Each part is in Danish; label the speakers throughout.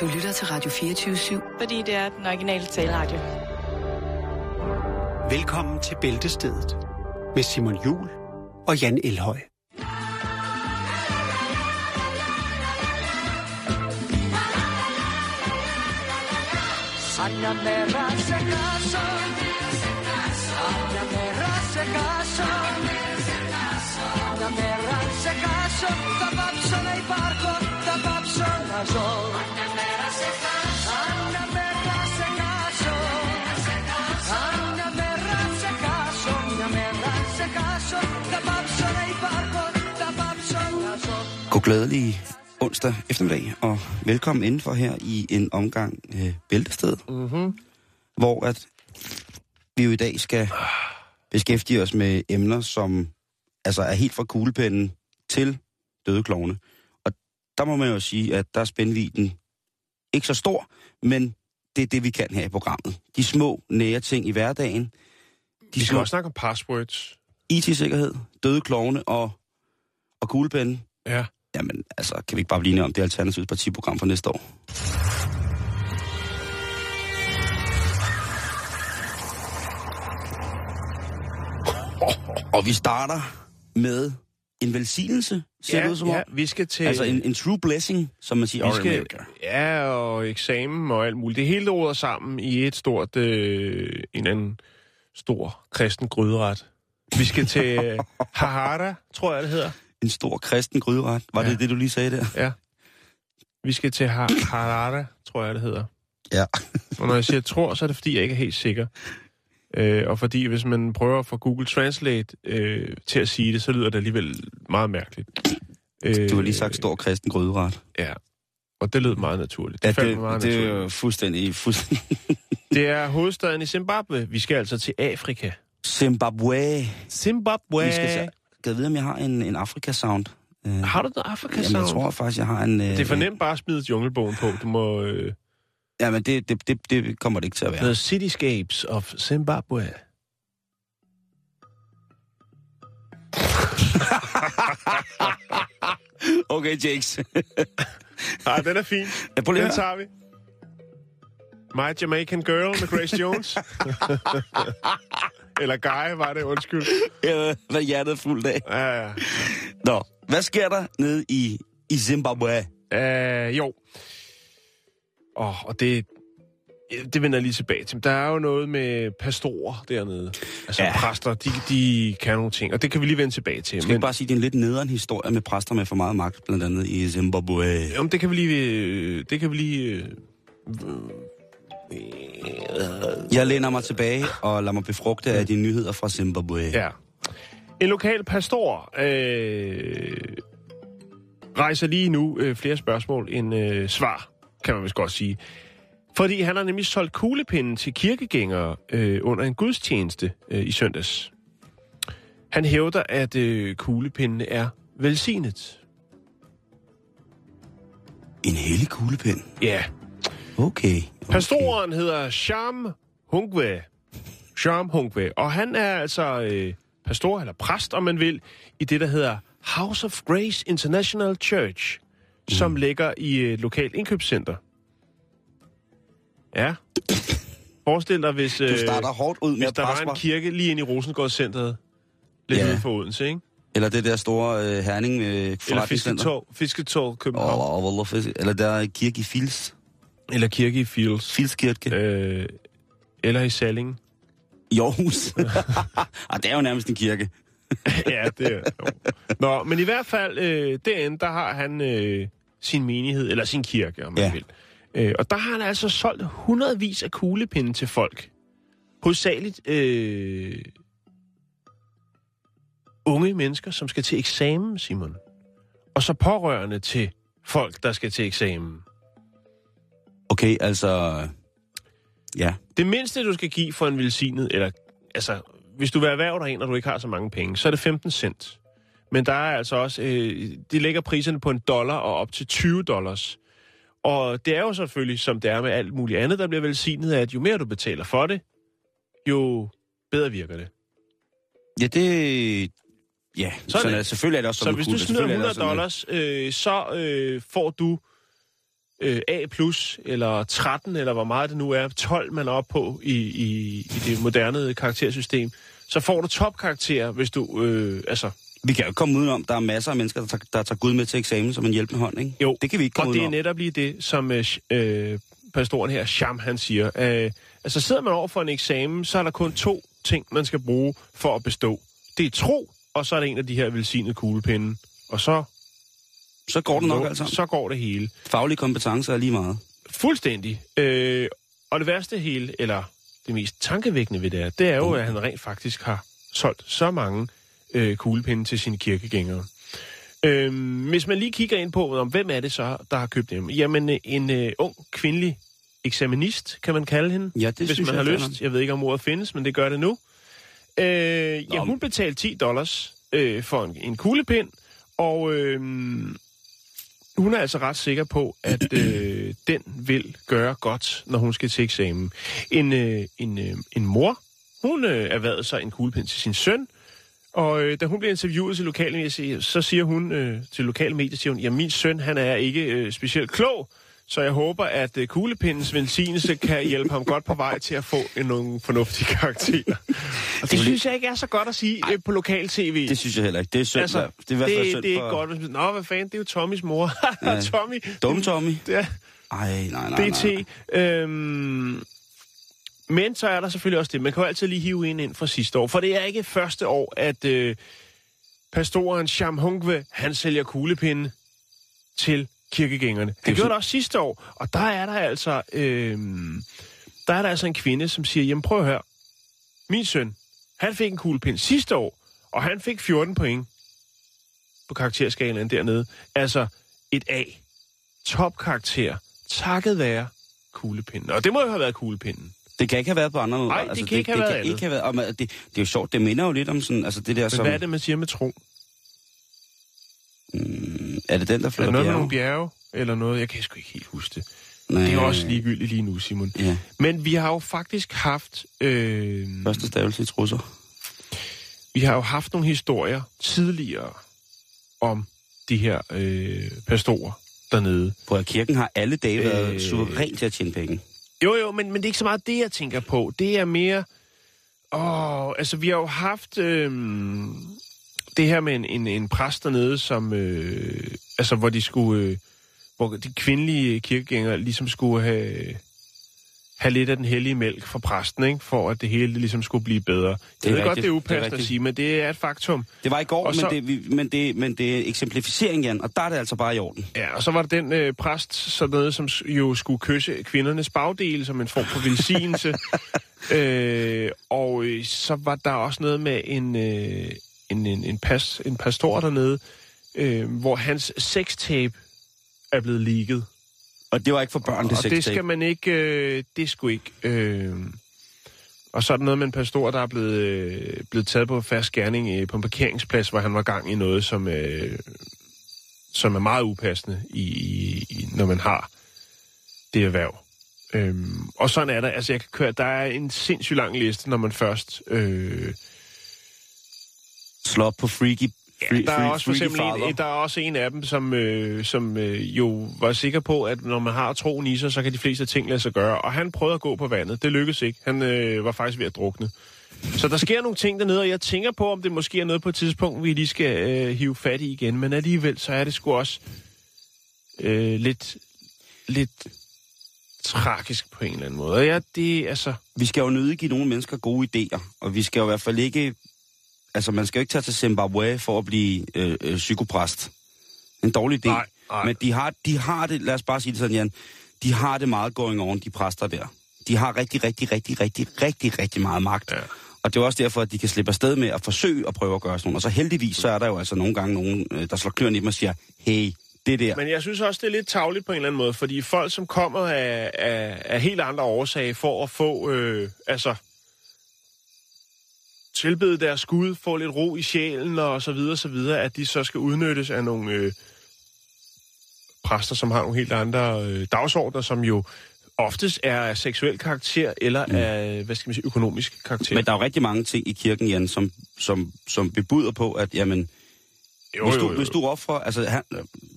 Speaker 1: Du lytter til Radio 24-7.
Speaker 2: Fordi det er den originale taleradio.
Speaker 3: Velkommen til Bæltestedet med Simon Jul og Jan Elhøj.
Speaker 4: Aña me hace caso, Aña me hace caso, Aña me hace caso. Aña me hace caso, Aña me hace caso, Aña me hace caso, Aña me hace caso, tapapso nei parco, tapapso na sol.
Speaker 5: God glædelig onsdag eftermiddag, og velkommen indenfor her i en omgang øh, Bæltested,
Speaker 6: Mm-hmm.
Speaker 5: hvor at vi jo i dag skal beskæftige os med emner, som altså er helt fra kuglepennen til døde klovne. Der må man jo sige, at der er spændviden ikke så stor, men det er det, vi kan her i programmet. De små, nære ting i hverdagen. De
Speaker 6: Vi skal
Speaker 5: små
Speaker 6: også snakke om passwords.
Speaker 5: IT-sikkerhed, døde klovne og, og kuglepennen.
Speaker 6: Ja.
Speaker 5: Jamen, altså, kan vi ikke bare blive enige om det Alternativets partiprogram for næste år? Og vi starter med en velsignelse, ser
Speaker 6: ja,
Speaker 5: det ud som
Speaker 6: ja,
Speaker 5: om.
Speaker 6: vi skal til...
Speaker 5: Altså en, en true blessing, som man siger.
Speaker 6: vi skal, ja, og eksamen og alt muligt. Det hele råder sammen i et stort, øh, en anden stor kristen gryderet. Vi skal til øh, Hahara, tror jeg, det hedder.
Speaker 5: En stor kristen gryderet. Var
Speaker 6: Ja.
Speaker 5: det det, du lige sagde der?
Speaker 6: Ja. Vi skal til ha- Harare, tror jeg, det hedder.
Speaker 5: Ja.
Speaker 6: Og når jeg siger tror, så er det, fordi jeg ikke er helt sikker. Øh, og fordi hvis man prøver at få Google Translate øh, til at sige det, så lyder det alligevel meget mærkeligt. Øh,
Speaker 5: Du har lige sagt stor kristen gryderet.
Speaker 6: Ja, og det lød meget naturligt.
Speaker 5: Ja,
Speaker 6: Det, faldt
Speaker 5: det,
Speaker 6: meget
Speaker 5: det er
Speaker 6: naturligt.
Speaker 5: jo fuldstændig, fuldstændig...
Speaker 6: det er hovedstaden i Zimbabwe. Vi skal altså til Afrika.
Speaker 5: Zimbabwe.
Speaker 6: Zimbabwe.
Speaker 5: Vi skal se. Kan vide, om jeg har en, en Afrika-sound? Øh,
Speaker 6: Har du noget afrika
Speaker 5: Jamen, jeg tror faktisk, jeg har en... Øh,
Speaker 6: Det er for nemt bare at smide junglebogen på. Du må... Øh,
Speaker 5: Jamen, det, det, det, det kommer det ikke til at være.
Speaker 6: The Cityscapes of Zimbabwe.
Speaker 5: Okay, Jakes.
Speaker 6: Nej, den er fin.
Speaker 5: Ja, prøv lige
Speaker 6: Den tager vi. My Jamaican Girl med Grace Jones. Eller Guy var det, undskyld.
Speaker 5: Jeg var hjertet fuldt af.
Speaker 6: Ja, ja.
Speaker 5: Nå, hvad sker der nede i, i Zimbabwe?
Speaker 6: Uh, jo. Oh, og det, det vender jeg lige tilbage til. Der er jo noget med pastorer dernede. Altså
Speaker 5: Ja.
Speaker 6: præster, de, de kan nogle ting. Og det kan vi lige vende tilbage til.
Speaker 5: Skal vi bare sige, at det er en lidt nederen historie med præster med for meget magt, blandt andet i Zimbabwe.
Speaker 6: Jamen, det kan vi lige... øh, Det kan vi lige... øh,
Speaker 5: Jeg læner mig tilbage og lader mig befrugte af de nyheder fra Zimbabwe.
Speaker 6: Ja. En lokal pastor øh, rejser lige nu øh, flere spørgsmål end øh, svar, kan man vist godt sige. Fordi han har nemlig solgt kuglepinden til kirkegængere øh, under en gudstjeneste øh, i søndags. Han hævder, at øh, kuglepindene er velsignet.
Speaker 5: En hellig kuglepen.
Speaker 6: Ja.
Speaker 5: Okay. okay.
Speaker 6: Pastoren hedder Sham Hungwe. Sham Hungwe. Og han er altså øh, pastor, eller præst, om man vil, i det, der hedder House of Grace International Church, mm. som ligger i et lokalt indkøbscenter. Ja. Forestil dig, hvis,
Speaker 5: Du
Speaker 6: øh,
Speaker 5: starter hårdt ud med
Speaker 6: hvis der var en kirke lige ind i Rosengårdscenteret, lidt
Speaker 5: Ja.
Speaker 6: ude for Odense, ikke?
Speaker 5: Eller det der store øh, Herning øh,
Speaker 6: Eller. Fisketog, Fisketog København.
Speaker 5: Og, og, eller der er kirke i Fils.
Speaker 6: Eller kirke i Fields.
Speaker 5: Filskirke.
Speaker 6: Øh, eller i Salling.
Speaker 5: I Aarhus. ah, det er jo nærmest en kirke.
Speaker 6: ja, det er jo. Nå, men i hvert fald, øh, derinde, der har han øh, sin menighed, eller sin kirke, om man
Speaker 5: Ja.
Speaker 6: vil. Øh, og der har han altså solgt hundredvis af kuglepinde til folk. Hovedsageligt øh, unge mennesker, som skal til eksamen, Simon. Og så pårørende til folk, der skal til eksamen.
Speaker 5: Okay, altså... Ja.
Speaker 6: Det mindste, du skal give for en velsignet, eller altså, hvis du vil erhverve dig en, og du ikke har så mange penge, så er det 15 cent. Men der er altså også, øh, de lægger priserne på en dollar og op til 20 dollars. Og det er jo selvfølgelig, som det er med alt muligt andet, der bliver velsignet, at jo mere du betaler for det, jo bedre virker det.
Speaker 5: Ja, det... Ja,
Speaker 6: Sådan
Speaker 5: sådan
Speaker 6: er det.
Speaker 5: selvfølgelig er det også
Speaker 6: Så
Speaker 5: sådan,
Speaker 6: hvis
Speaker 5: med
Speaker 6: du smider
Speaker 5: Selvfølgelig er det
Speaker 6: 100
Speaker 5: også sådan,
Speaker 6: dollars, øh, så øh, får du øh, A+, eller 13, eller hvor meget det nu er, 12 man er oppe på i, i, i det moderne karaktersystem, så får du topkarakterer, hvis du, øh, altså,
Speaker 5: Vi kan jo komme udenom, der er masser af mennesker, der tager, der tager Gud med til eksamen som en hjælpende hånd, ikke?
Speaker 6: Jo,
Speaker 5: Det kan vi ikke komme
Speaker 6: og det er netop lige det, som øh, øh, pastoren her, Sham, han siger. Øh, altså sidder man over for en eksamen, så er der kun to ting, man skal bruge for at bestå. Det er tro, og så er det en af de her velsignede kuglepinde. Og så,
Speaker 5: Så går det nok altså.
Speaker 6: så går det hele.
Speaker 5: Faglige kompetencer er lige meget.
Speaker 6: Fuldstændig. Øh, og det værste hele, eller det mest tankevækkende ved det er, det er jo, at han rent faktisk har solgt så mange øh, kuglepinde til sine kirkegængere. Øh, hvis man lige kigger ind på, om hvem er det så, der har købt dem? Jamen, øh, en øh, ung kvindelig eksaminist, kan man kalde hende,
Speaker 5: Ja, det
Speaker 6: hvis man
Speaker 5: jeg
Speaker 6: har lyst. Jeg ved ikke, om ordet findes, men det gør det nu. Øh, ja,
Speaker 5: Nå,
Speaker 6: hun betalte 10 dollars øh, for en, en kuglepind, og øh, hun er altså ret sikker på, at øh, den vil gøre godt, når hun skal til eksamen. En, øh, en, øh, en mor, hun øh, erhvervede sig en kuglepind til sin søn, og øh, da hun bliver interviewet til lokale medier, så siger hun øh, til lokale medier, siger hun, ja, min søn, han er ikke øh, specielt klog, så jeg håber, at øh, kuglepindens velsignelse kan hjælpe ham godt på vej til at få en, nogle fornuftige karakterer. Og det synes jeg ikke er så godt at sige øh, på lokal tv.
Speaker 5: Det synes jeg heller ikke. Det er synd.
Speaker 6: altså,
Speaker 5: det er i hvert fald
Speaker 6: det,
Speaker 5: synd
Speaker 6: det er
Speaker 5: for...
Speaker 6: ikke godt. hvis man- Nå, hvad fanden, det er jo Tommys mor. Tommy.
Speaker 5: Dumme Tommy.
Speaker 6: Ja,
Speaker 5: Ej, nej, nej,
Speaker 6: DT.
Speaker 5: nej.
Speaker 6: Øhm, men så er der selvfølgelig også det. Man kan jo altid lige hive en ind fra sidste år. For det er ikke første år, at øh, pastoren Sham Hungve, han sælger kuglepinde til kirkegængerne. Han
Speaker 5: jo
Speaker 6: gjorde det også sidste år. Og der er der altså, øh, der er der altså en kvinde, som siger, jamen prøv at høre. Min søn, han fik en kuglepind sidste år, og han fik 14 point på karakterskalaen dernede. Altså et A. Topkarakter. Takket være kuglepinden. Og det må jo have været kuglepinden.
Speaker 5: Det kan ikke have været på andre måder.
Speaker 6: Nej, det kan ikke have
Speaker 5: det
Speaker 6: været
Speaker 5: kan
Speaker 6: andet.
Speaker 5: ikke have været, og man- det, det er jo sjovt, det minder jo lidt om sådan, altså det der
Speaker 6: Men
Speaker 5: som...
Speaker 6: hvad er det, man siger med tro?
Speaker 5: Er det den, der
Speaker 6: Er
Speaker 5: flytter
Speaker 6: det noget med
Speaker 5: bjerge?
Speaker 6: nogle bjerge? Eller noget? Jeg kan sgu ikke helt huske det.
Speaker 5: Nej,
Speaker 6: Det er også ligegyldigt lige nu, Simon.
Speaker 5: Ja,
Speaker 6: Men vi har jo faktisk haft... Øh,
Speaker 5: første stavelse i trusser.
Speaker 6: vi har jo haft nogle historier tidligere om de her øh, pastorer dernede.
Speaker 5: På kirken har alle dage været
Speaker 6: Øh.
Speaker 5: suveræn til at tjene penge.
Speaker 6: Jo, jo, men, men det er ikke så meget det, jeg tænker på. Det er mere... Åh, altså, vi har jo haft øh, det her med en, en, en præst dernede, som... Øh, altså, hvor de skulle... Øh, hvor de kvindelige kirkegængere ligesom skulle have, have lidt af den hellige mælk fra præsten, ikke? For at det hele ligesom skulle blive bedre. Det
Speaker 5: er
Speaker 6: jeg ved godt, det er
Speaker 5: Det er
Speaker 6: upassende at sige, men det er et faktum.
Speaker 5: Det var i går,
Speaker 6: Og
Speaker 5: men,
Speaker 6: så-
Speaker 5: det, vi, men, det, men det er eksemplificering, Jan, og der er det altså bare i orden.
Speaker 6: Ja, og så var der den øh, præst, sådan noget, som jo skulle kysse kvindernes bagdel som en form for velsignelse. øh, og øh, så var der også noget med en, øh, en, en, en, pas, en pastor dernede, øh, hvor hans sextape er blevet leaget.
Speaker 5: Og det var ikke for børn, det
Speaker 6: og det
Speaker 5: sextape.
Speaker 6: skal man ikke, øh, det skulle ikke. Øh, og så er der noget med en pastor, der er blevet, øh, blevet taget på fast gerning øh, på en parkeringsplads, hvor han var gang i noget, som, øh, som er meget upassende, i, i, i, når man har det erhverv. Øhm, og sådan er der. Altså, jeg kan køre, der er en sindssygt lang liste, når man først... Øh,
Speaker 5: Slå op på freaky, free,
Speaker 6: der er også for eksempel en, der er også en af dem, som, øh, som øh, jo var sikker på, at når man har troen i sig, så kan de fleste ting lade sig gøre. Og han prøvede at gå på vandet. Det lykkedes ikke. Han øh, var faktisk ved at drukne. Så der sker nogle ting dernede, og jeg tænker på, om det måske er noget på et tidspunkt, vi lige skal øh, hive fat i igen. Men alligevel, så er det sgu også øh, lidt, lidt tragisk på en eller anden måde. Og ja, det er altså...
Speaker 5: Vi skal jo nødig give nogle mennesker gode idéer, og vi skal jo i hvert fald ikke... Altså, man skal jo ikke tage til Zimbabwe for at blive øh, øh, psykopræst. En dårlig idé.
Speaker 6: Nej, nej.
Speaker 5: Men de har, de har det, lad os bare sige det sådan, Jan, de har det meget going on, de præster der. De har rigtig, rigtig, rigtig, rigtig, rigtig, rigtig meget magt.
Speaker 6: Ja.
Speaker 5: Og det er også derfor, at de kan slippe afsted med at forsøge at prøve at gøre sådan noget. Og så heldigvis, så er der jo altså nogle gange nogen, øh, der slår kløren i dem og siger, hey, det der,
Speaker 6: Men jeg synes også, det er lidt tavligt på en eller anden måde, fordi folk, som kommer af, af, af helt andre årsager for at få, øh, altså, tilbede deres Gud, få lidt ro i sjælen og så videre, så videre, at de så skal udnyttes af nogle øh, præster, som har nogle helt andre øh, dagsordner, som jo oftest er af seksuel karakter eller mm. af, hvad skal man sige, økonomisk karakter.
Speaker 5: Men der er jo rigtig mange ting i kirken, Jan, som, som, som bebuder på, at jamen,
Speaker 6: Jo,
Speaker 5: hvis,
Speaker 6: jo,
Speaker 5: du,
Speaker 6: jo.
Speaker 5: hvis du offrer, altså han,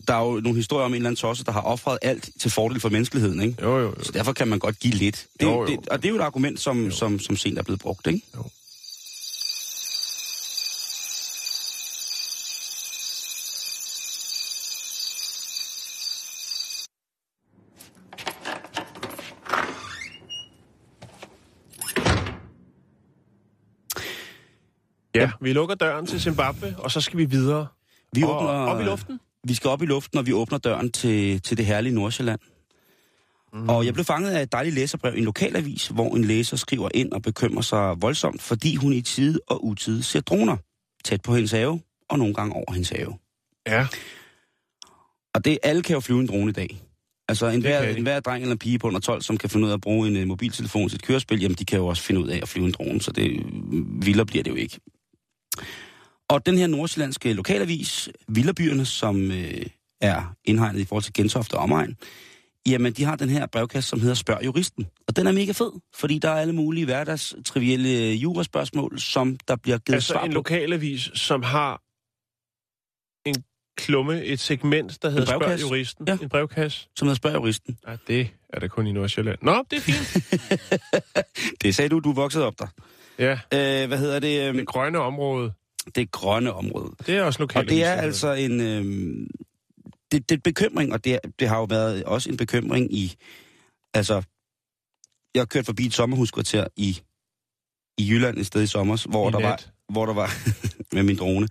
Speaker 5: der er jo nogle historier om en eller anden tosse, der har offret alt til fordel for menneskeligheden, ikke?
Speaker 6: Jo, jo, jo.
Speaker 5: Så derfor kan man godt give lidt. Det,
Speaker 6: Jo, jo.
Speaker 5: Det, og det er jo et argument, som, som, som sent er blevet brugt, ikke?
Speaker 6: Jo. Ja, vi lukker døren til Zimbabwe, og så skal vi videre.
Speaker 5: Vi
Speaker 6: og,
Speaker 5: åbner,
Speaker 6: op i luften?
Speaker 5: Vi skal op i luften, og vi åbner døren til, til det herlige Nordsjælland. Mm. Og jeg blev fanget af et dejligt læserbrev i en lokalavis, hvor en læser skriver ind og bekymrer sig voldsomt, fordi hun i tide og utide ser droner tæt på hendes have, og nogle gange over hendes have.
Speaker 6: Ja.
Speaker 5: Og det, alle kan jo flyve en drone i dag. Altså en hver, en hver dreng eller pige på under 12, som kan finde ud af at bruge en uh, mobiltelefon til et kørespil, jamen de kan jo også finde ud af at flyve en drone, så det vildere bliver det jo ikke. Og den her nordsjællandske lokalavis, Vilderbyerne, som øh, er indhegnet i forhold til Gentofte og omegn, jamen de har den her brevkasse, som hedder Spørg Juristen. Og den er mega fed, fordi der er alle mulige hverdags trivielle øh, juraspørgsmål, som der bliver givet
Speaker 6: Altså
Speaker 5: svar
Speaker 6: en
Speaker 5: på.
Speaker 6: lokalavis, som har en klumme, et segment, der hedder Spørg. Juristen.
Speaker 5: Ja.
Speaker 6: En brevkasse.
Speaker 5: Som hedder Spørg Juristen.
Speaker 6: Ja, det er det kun i Nordsjælland. Nå, det er fint.
Speaker 5: Det sagde du, du voksede op der.
Speaker 6: Ja,
Speaker 5: Øh, hvad hedder det? Øh,
Speaker 6: det grønne område.
Speaker 5: det grønne område.
Speaker 6: Det er også
Speaker 5: Og
Speaker 6: lokalavis.
Speaker 5: det er altså en... Øh, det, det er en bekymring, og det, er, det har jo været også en bekymring i... Altså, jeg har kørt forbi et sommerhuskvarter i, i Jylland et sted i sommer, hvor
Speaker 6: I
Speaker 5: der var, hvor der var med min drone,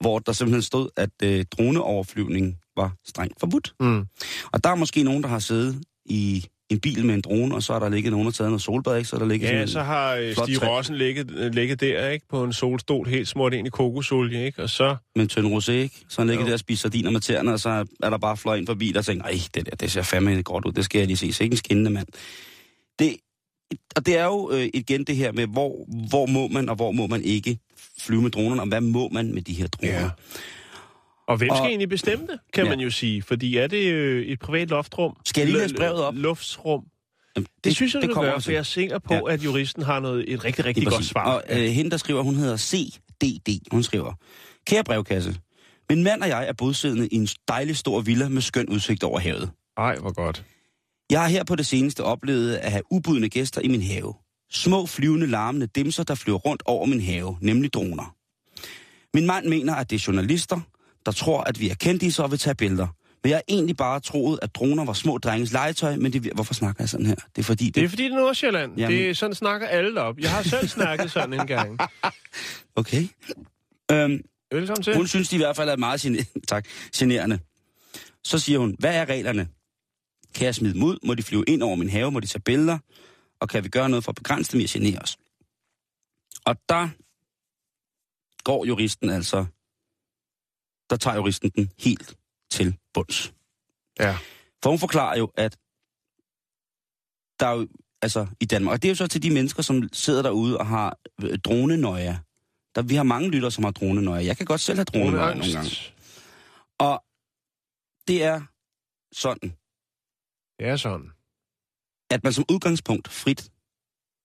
Speaker 5: hvor der simpelthen stod, at øh, droneoverflyvning var strengt forbudt.
Speaker 6: Mm.
Speaker 5: Og der er måske nogen, der har siddet i en bil med en drone, og så er der ligget nogen, der taget noget solbad, ikke? Så er der ligget
Speaker 6: Ja, så har øh, Stig. Rossen ligget, øh, ligget der, ikke? På en solstol, helt smurt ind i kokosolie, ikke? Og så...
Speaker 5: med en tynd rosé, ikke? Så han ligger
Speaker 6: Jo.
Speaker 5: der og spiser sardiner med tæerne, og så er der bare fløj ind forbi, der tænker, nej, det der, det ser fandme godt ud, det skal jeg lige se. Sikke en skinnende mand. Det, og det er jo øh, igen det her med, hvor, hvor må man, og hvor må man ikke flyve med dronerne, og hvad må man med de her droner?
Speaker 6: Ja. Og hvem skal
Speaker 5: Og-
Speaker 6: egentlig bestemme det, kan
Speaker 5: Ja.
Speaker 6: man jo sige? Fordi er det øh, et privat loftrum?
Speaker 5: Skal jeg lige læse brevet op?
Speaker 6: Luftsrum.
Speaker 5: Jamen,
Speaker 6: Det, det synes jeg, du
Speaker 5: kommer
Speaker 6: kan gøre,
Speaker 5: vi
Speaker 6: for jeg er sikker på,
Speaker 5: Ja.
Speaker 6: at juristen har noget, et rigtig, rigtig godt svar.
Speaker 5: Og øh, hende, der skriver, hun hedder CDD. Hun skriver, Kære brevkasse, min mand og jeg er bosiddende i en dejlig stor villa med skøn udsigt over havet.
Speaker 6: Ej, hvor godt.
Speaker 5: Jeg har her på det seneste oplevet at have ubudne gæster i min have. Små flyvende larmende dimser, der flyver rundt over min have, nemlig droner. Min mand mener, at det er journalister, der tror, at vi er kendtiser og vil tage billeder. Men jeg har egentlig bare troet, at droner var små drenges legetøj, men det, hvorfor snakker jeg sådan her? Det er fordi, det,
Speaker 6: Det er fordi, det er Nordsjælland.
Speaker 5: Jamen.
Speaker 6: Det er, sådan snakker alle op. Jeg har selv snakket sådan en gang.
Speaker 5: Okay. Øhm,
Speaker 6: Velkommen til.
Speaker 5: hun synes, de i hvert fald er meget gene- tak, generende. Så siger hun, hvad er reglerne? Kan jeg smide dem ud? Må de flyve ind over min have? Må de tage billeder? Og kan vi gøre noget for at begrænse dem i at genere os? Og der går juristen altså, der tager juristen den helt til bunds.
Speaker 6: Ja.
Speaker 5: For hun forklarer jo, at der er jo, altså i Danmark, og det er jo så til de mennesker, som sidder derude og har øh, dronenøje. Der, vi har mange lytter, som har dronenøje. Jeg kan godt selv have dronenøje nogle gange. Og det er sådan,
Speaker 6: Det er sådan.
Speaker 5: at man som udgangspunkt frit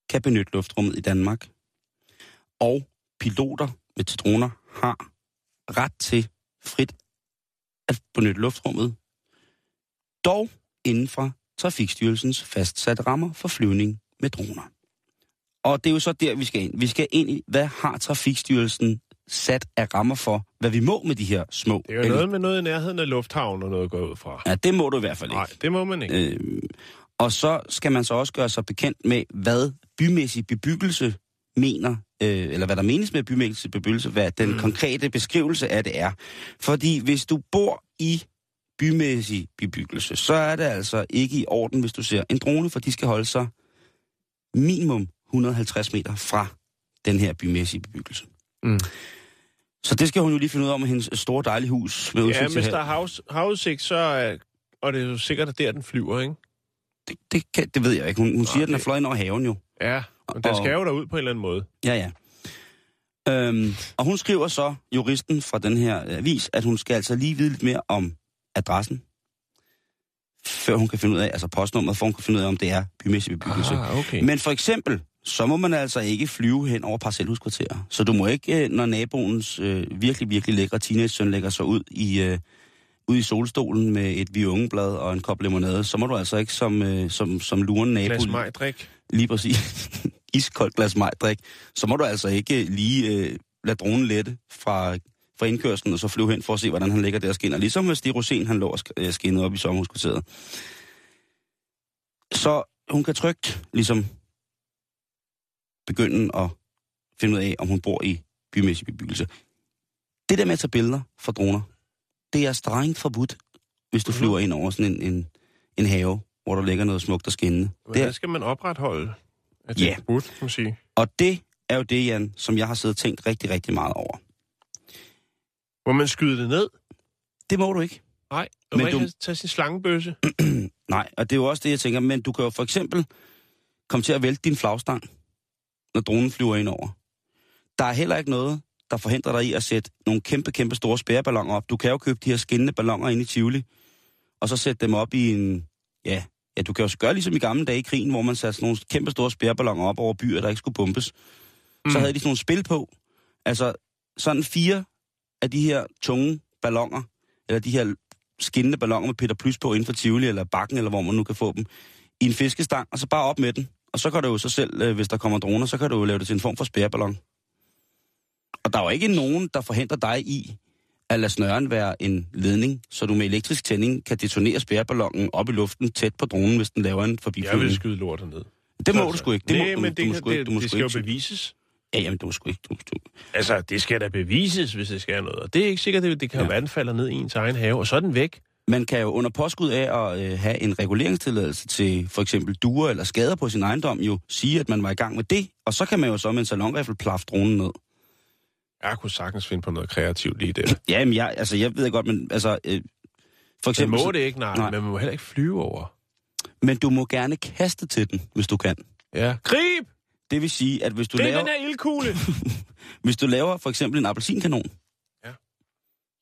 Speaker 5: kan benytte luftrummet i Danmark. Og piloter med til droner har ret til frit at benytte luftrummet. Dog inden for Trafikstyrelsens fastsatte rammer for flyvning med droner. Og det er jo så der, vi skal ind. Vi skal ind i, hvad har Trafikstyrelsen sat af rammer for, hvad vi må med de her små...
Speaker 6: Det er jo noget med noget i nærheden af lufthavn og noget går ud fra.
Speaker 5: Ja, det må du i hvert fald ikke.
Speaker 6: Nej, det må man ikke.
Speaker 5: Øh, og så skal man så også gøre sig bekendt med, hvad bymæssig bebyggelse mener, øh, eller hvad der menes med bymæssig bebyggelse, hvad den mm. konkrete beskrivelse af det er. Fordi hvis du bor i bymæssig bebyggelse, så er det altså ikke i orden, hvis du ser en drone, for de skal holde sig minimum 150 meter fra den her bymæssige bebyggelse.
Speaker 6: Mm.
Speaker 5: Så det skal hun jo lige finde ud af med hendes store dejlige hus med udsigt
Speaker 6: Ja, hvis der er havudsigt, så er, og det er jo sikkert, at der den flyver, ikke?
Speaker 5: det, det, kan, det ved jeg ikke. Hun, hun siger, at den er fløjet ind over haven jo.
Speaker 6: Ja, men den skal jo derud på en eller anden måde.
Speaker 5: Ja, ja. Øhm, og hun skriver så, juristen fra den her avis, at hun skal altså lige vide lidt mere om adressen, før hun kan finde ud af, altså postnummeret, for hun kan finde ud af, om det er bymæssig bebyggelse.
Speaker 6: Ah, okay.
Speaker 5: Men for eksempel, så må man altså ikke flyve hen over parcelhuskvarterer. Så du må ikke, øh, når naboens øh, virkelig, virkelig lækre teenage-søn lægger sig ud i, øh, ud i solstolen med et viungeblad og en kop limonade, så må du altså ikke som, øh, som, som luren nabo...
Speaker 6: Glas majdrik.
Speaker 5: Lige præcis. Iskoldt glas majdrik. Så må du altså ikke lige øh, lade dronen lette fra, fra indkørslen, og så flyve hen for at se, hvordan han ligger der og skinner. Ligesom hvis det rosen, han lå og øh, skinnede op i sommerhuskvarteret. Så hun kan trygt ligesom begynde at finde ud af, om hun bor i bymæssig bebyggelse. Det der med at tage billeder fra droner, det er strengt forbudt, hvis du
Speaker 6: Mhm.
Speaker 5: flyver ind over sådan en, en, en have, hvor der ligger noget smukt og skinnende. Det
Speaker 6: Hvordan
Speaker 5: er,
Speaker 6: skal man opretholde? At det
Speaker 5: Ja.
Speaker 6: forbudt, kan man sige.
Speaker 5: og det er jo det, Jan, som jeg har siddet og tænkt rigtig, rigtig meget over.
Speaker 6: Må man skyde det ned?
Speaker 5: Det må du ikke.
Speaker 6: Nej. Og
Speaker 5: Men
Speaker 6: man
Speaker 5: du-
Speaker 6: kan tage sin slangebøsse.
Speaker 5: Nej, og det er jo også det, jeg tænker. Men du kan jo for eksempel komme til at vælte din flagstang, når dronen flyver ind over. Der er heller ikke noget, der forhindrer dig i at sætte nogle kæmpe, kæmpe store spærreballoner op. Du kan jo købe de her skinnende balloner ind i Tivoli, og så sætte dem op i en... Ja, ja du kan jo gøre ligesom i gamle dage i krigen, hvor man satte sådan nogle kæmpe store spærreballoner op over byer, der ikke skulle bombes. Mm. Så havde de sådan nogle spil på. Altså sådan fire af de her tunge balloner, eller de her skinnende balloner med Peter Plys på inden for Tivoli eller Bakken, eller hvor man nu kan få dem, i en fiskestang, og så bare op med den. Og så kan du jo så selv, øh, hvis der kommer droner, så kan du jo lave det til en form for spærreballon. Og der er jo ikke nogen, der forhindrer dig i at lade snøren være en ledning, så du med elektrisk tænding kan detonere spærreballonen op i luften tæt på dronen, hvis den laver en
Speaker 6: Jeg vil
Speaker 5: forbiflyvning.
Speaker 6: skyde lortet ned.
Speaker 5: Det må du sgu ikke. Det må,
Speaker 6: Nej,
Speaker 5: du,
Speaker 6: men
Speaker 5: du,
Speaker 6: det,
Speaker 5: må
Speaker 6: det,
Speaker 5: Du må
Speaker 6: det
Speaker 5: sgu
Speaker 6: skal jo bevises.
Speaker 5: Ja, jamen, du må sgu ikke. Du, du.
Speaker 6: Altså, det skal da bevises, hvis det skal noget. Og det er ikke sikkert, det, det kan
Speaker 5: Ja.
Speaker 6: være, den falder ned i ens egen have, og så er den væk.
Speaker 5: Man kan jo under påskud af at øh, have en reguleringstilladelse til for eksempel duer eller skader på sin ejendom, jo sige, at man var i gang med det, og så kan man jo så med en salonrifle plaffe dronen ned.
Speaker 6: Jeg kunne sagtens finde på noget kreativt lige der.
Speaker 5: Ja, men jeg, altså, jeg ved godt, men altså... Øh, for
Speaker 6: Man
Speaker 5: eksempel,
Speaker 6: må det ikke, nej,
Speaker 5: Nej.
Speaker 6: men man må heller ikke flyve over.
Speaker 5: Men du må gerne kaste til den, hvis du kan.
Speaker 6: Ja. Grib!
Speaker 5: Det vil sige, at hvis du,
Speaker 6: Det er
Speaker 5: laver,
Speaker 6: den her ildkugle!
Speaker 5: hvis du laver for eksempel en appelsinkanon,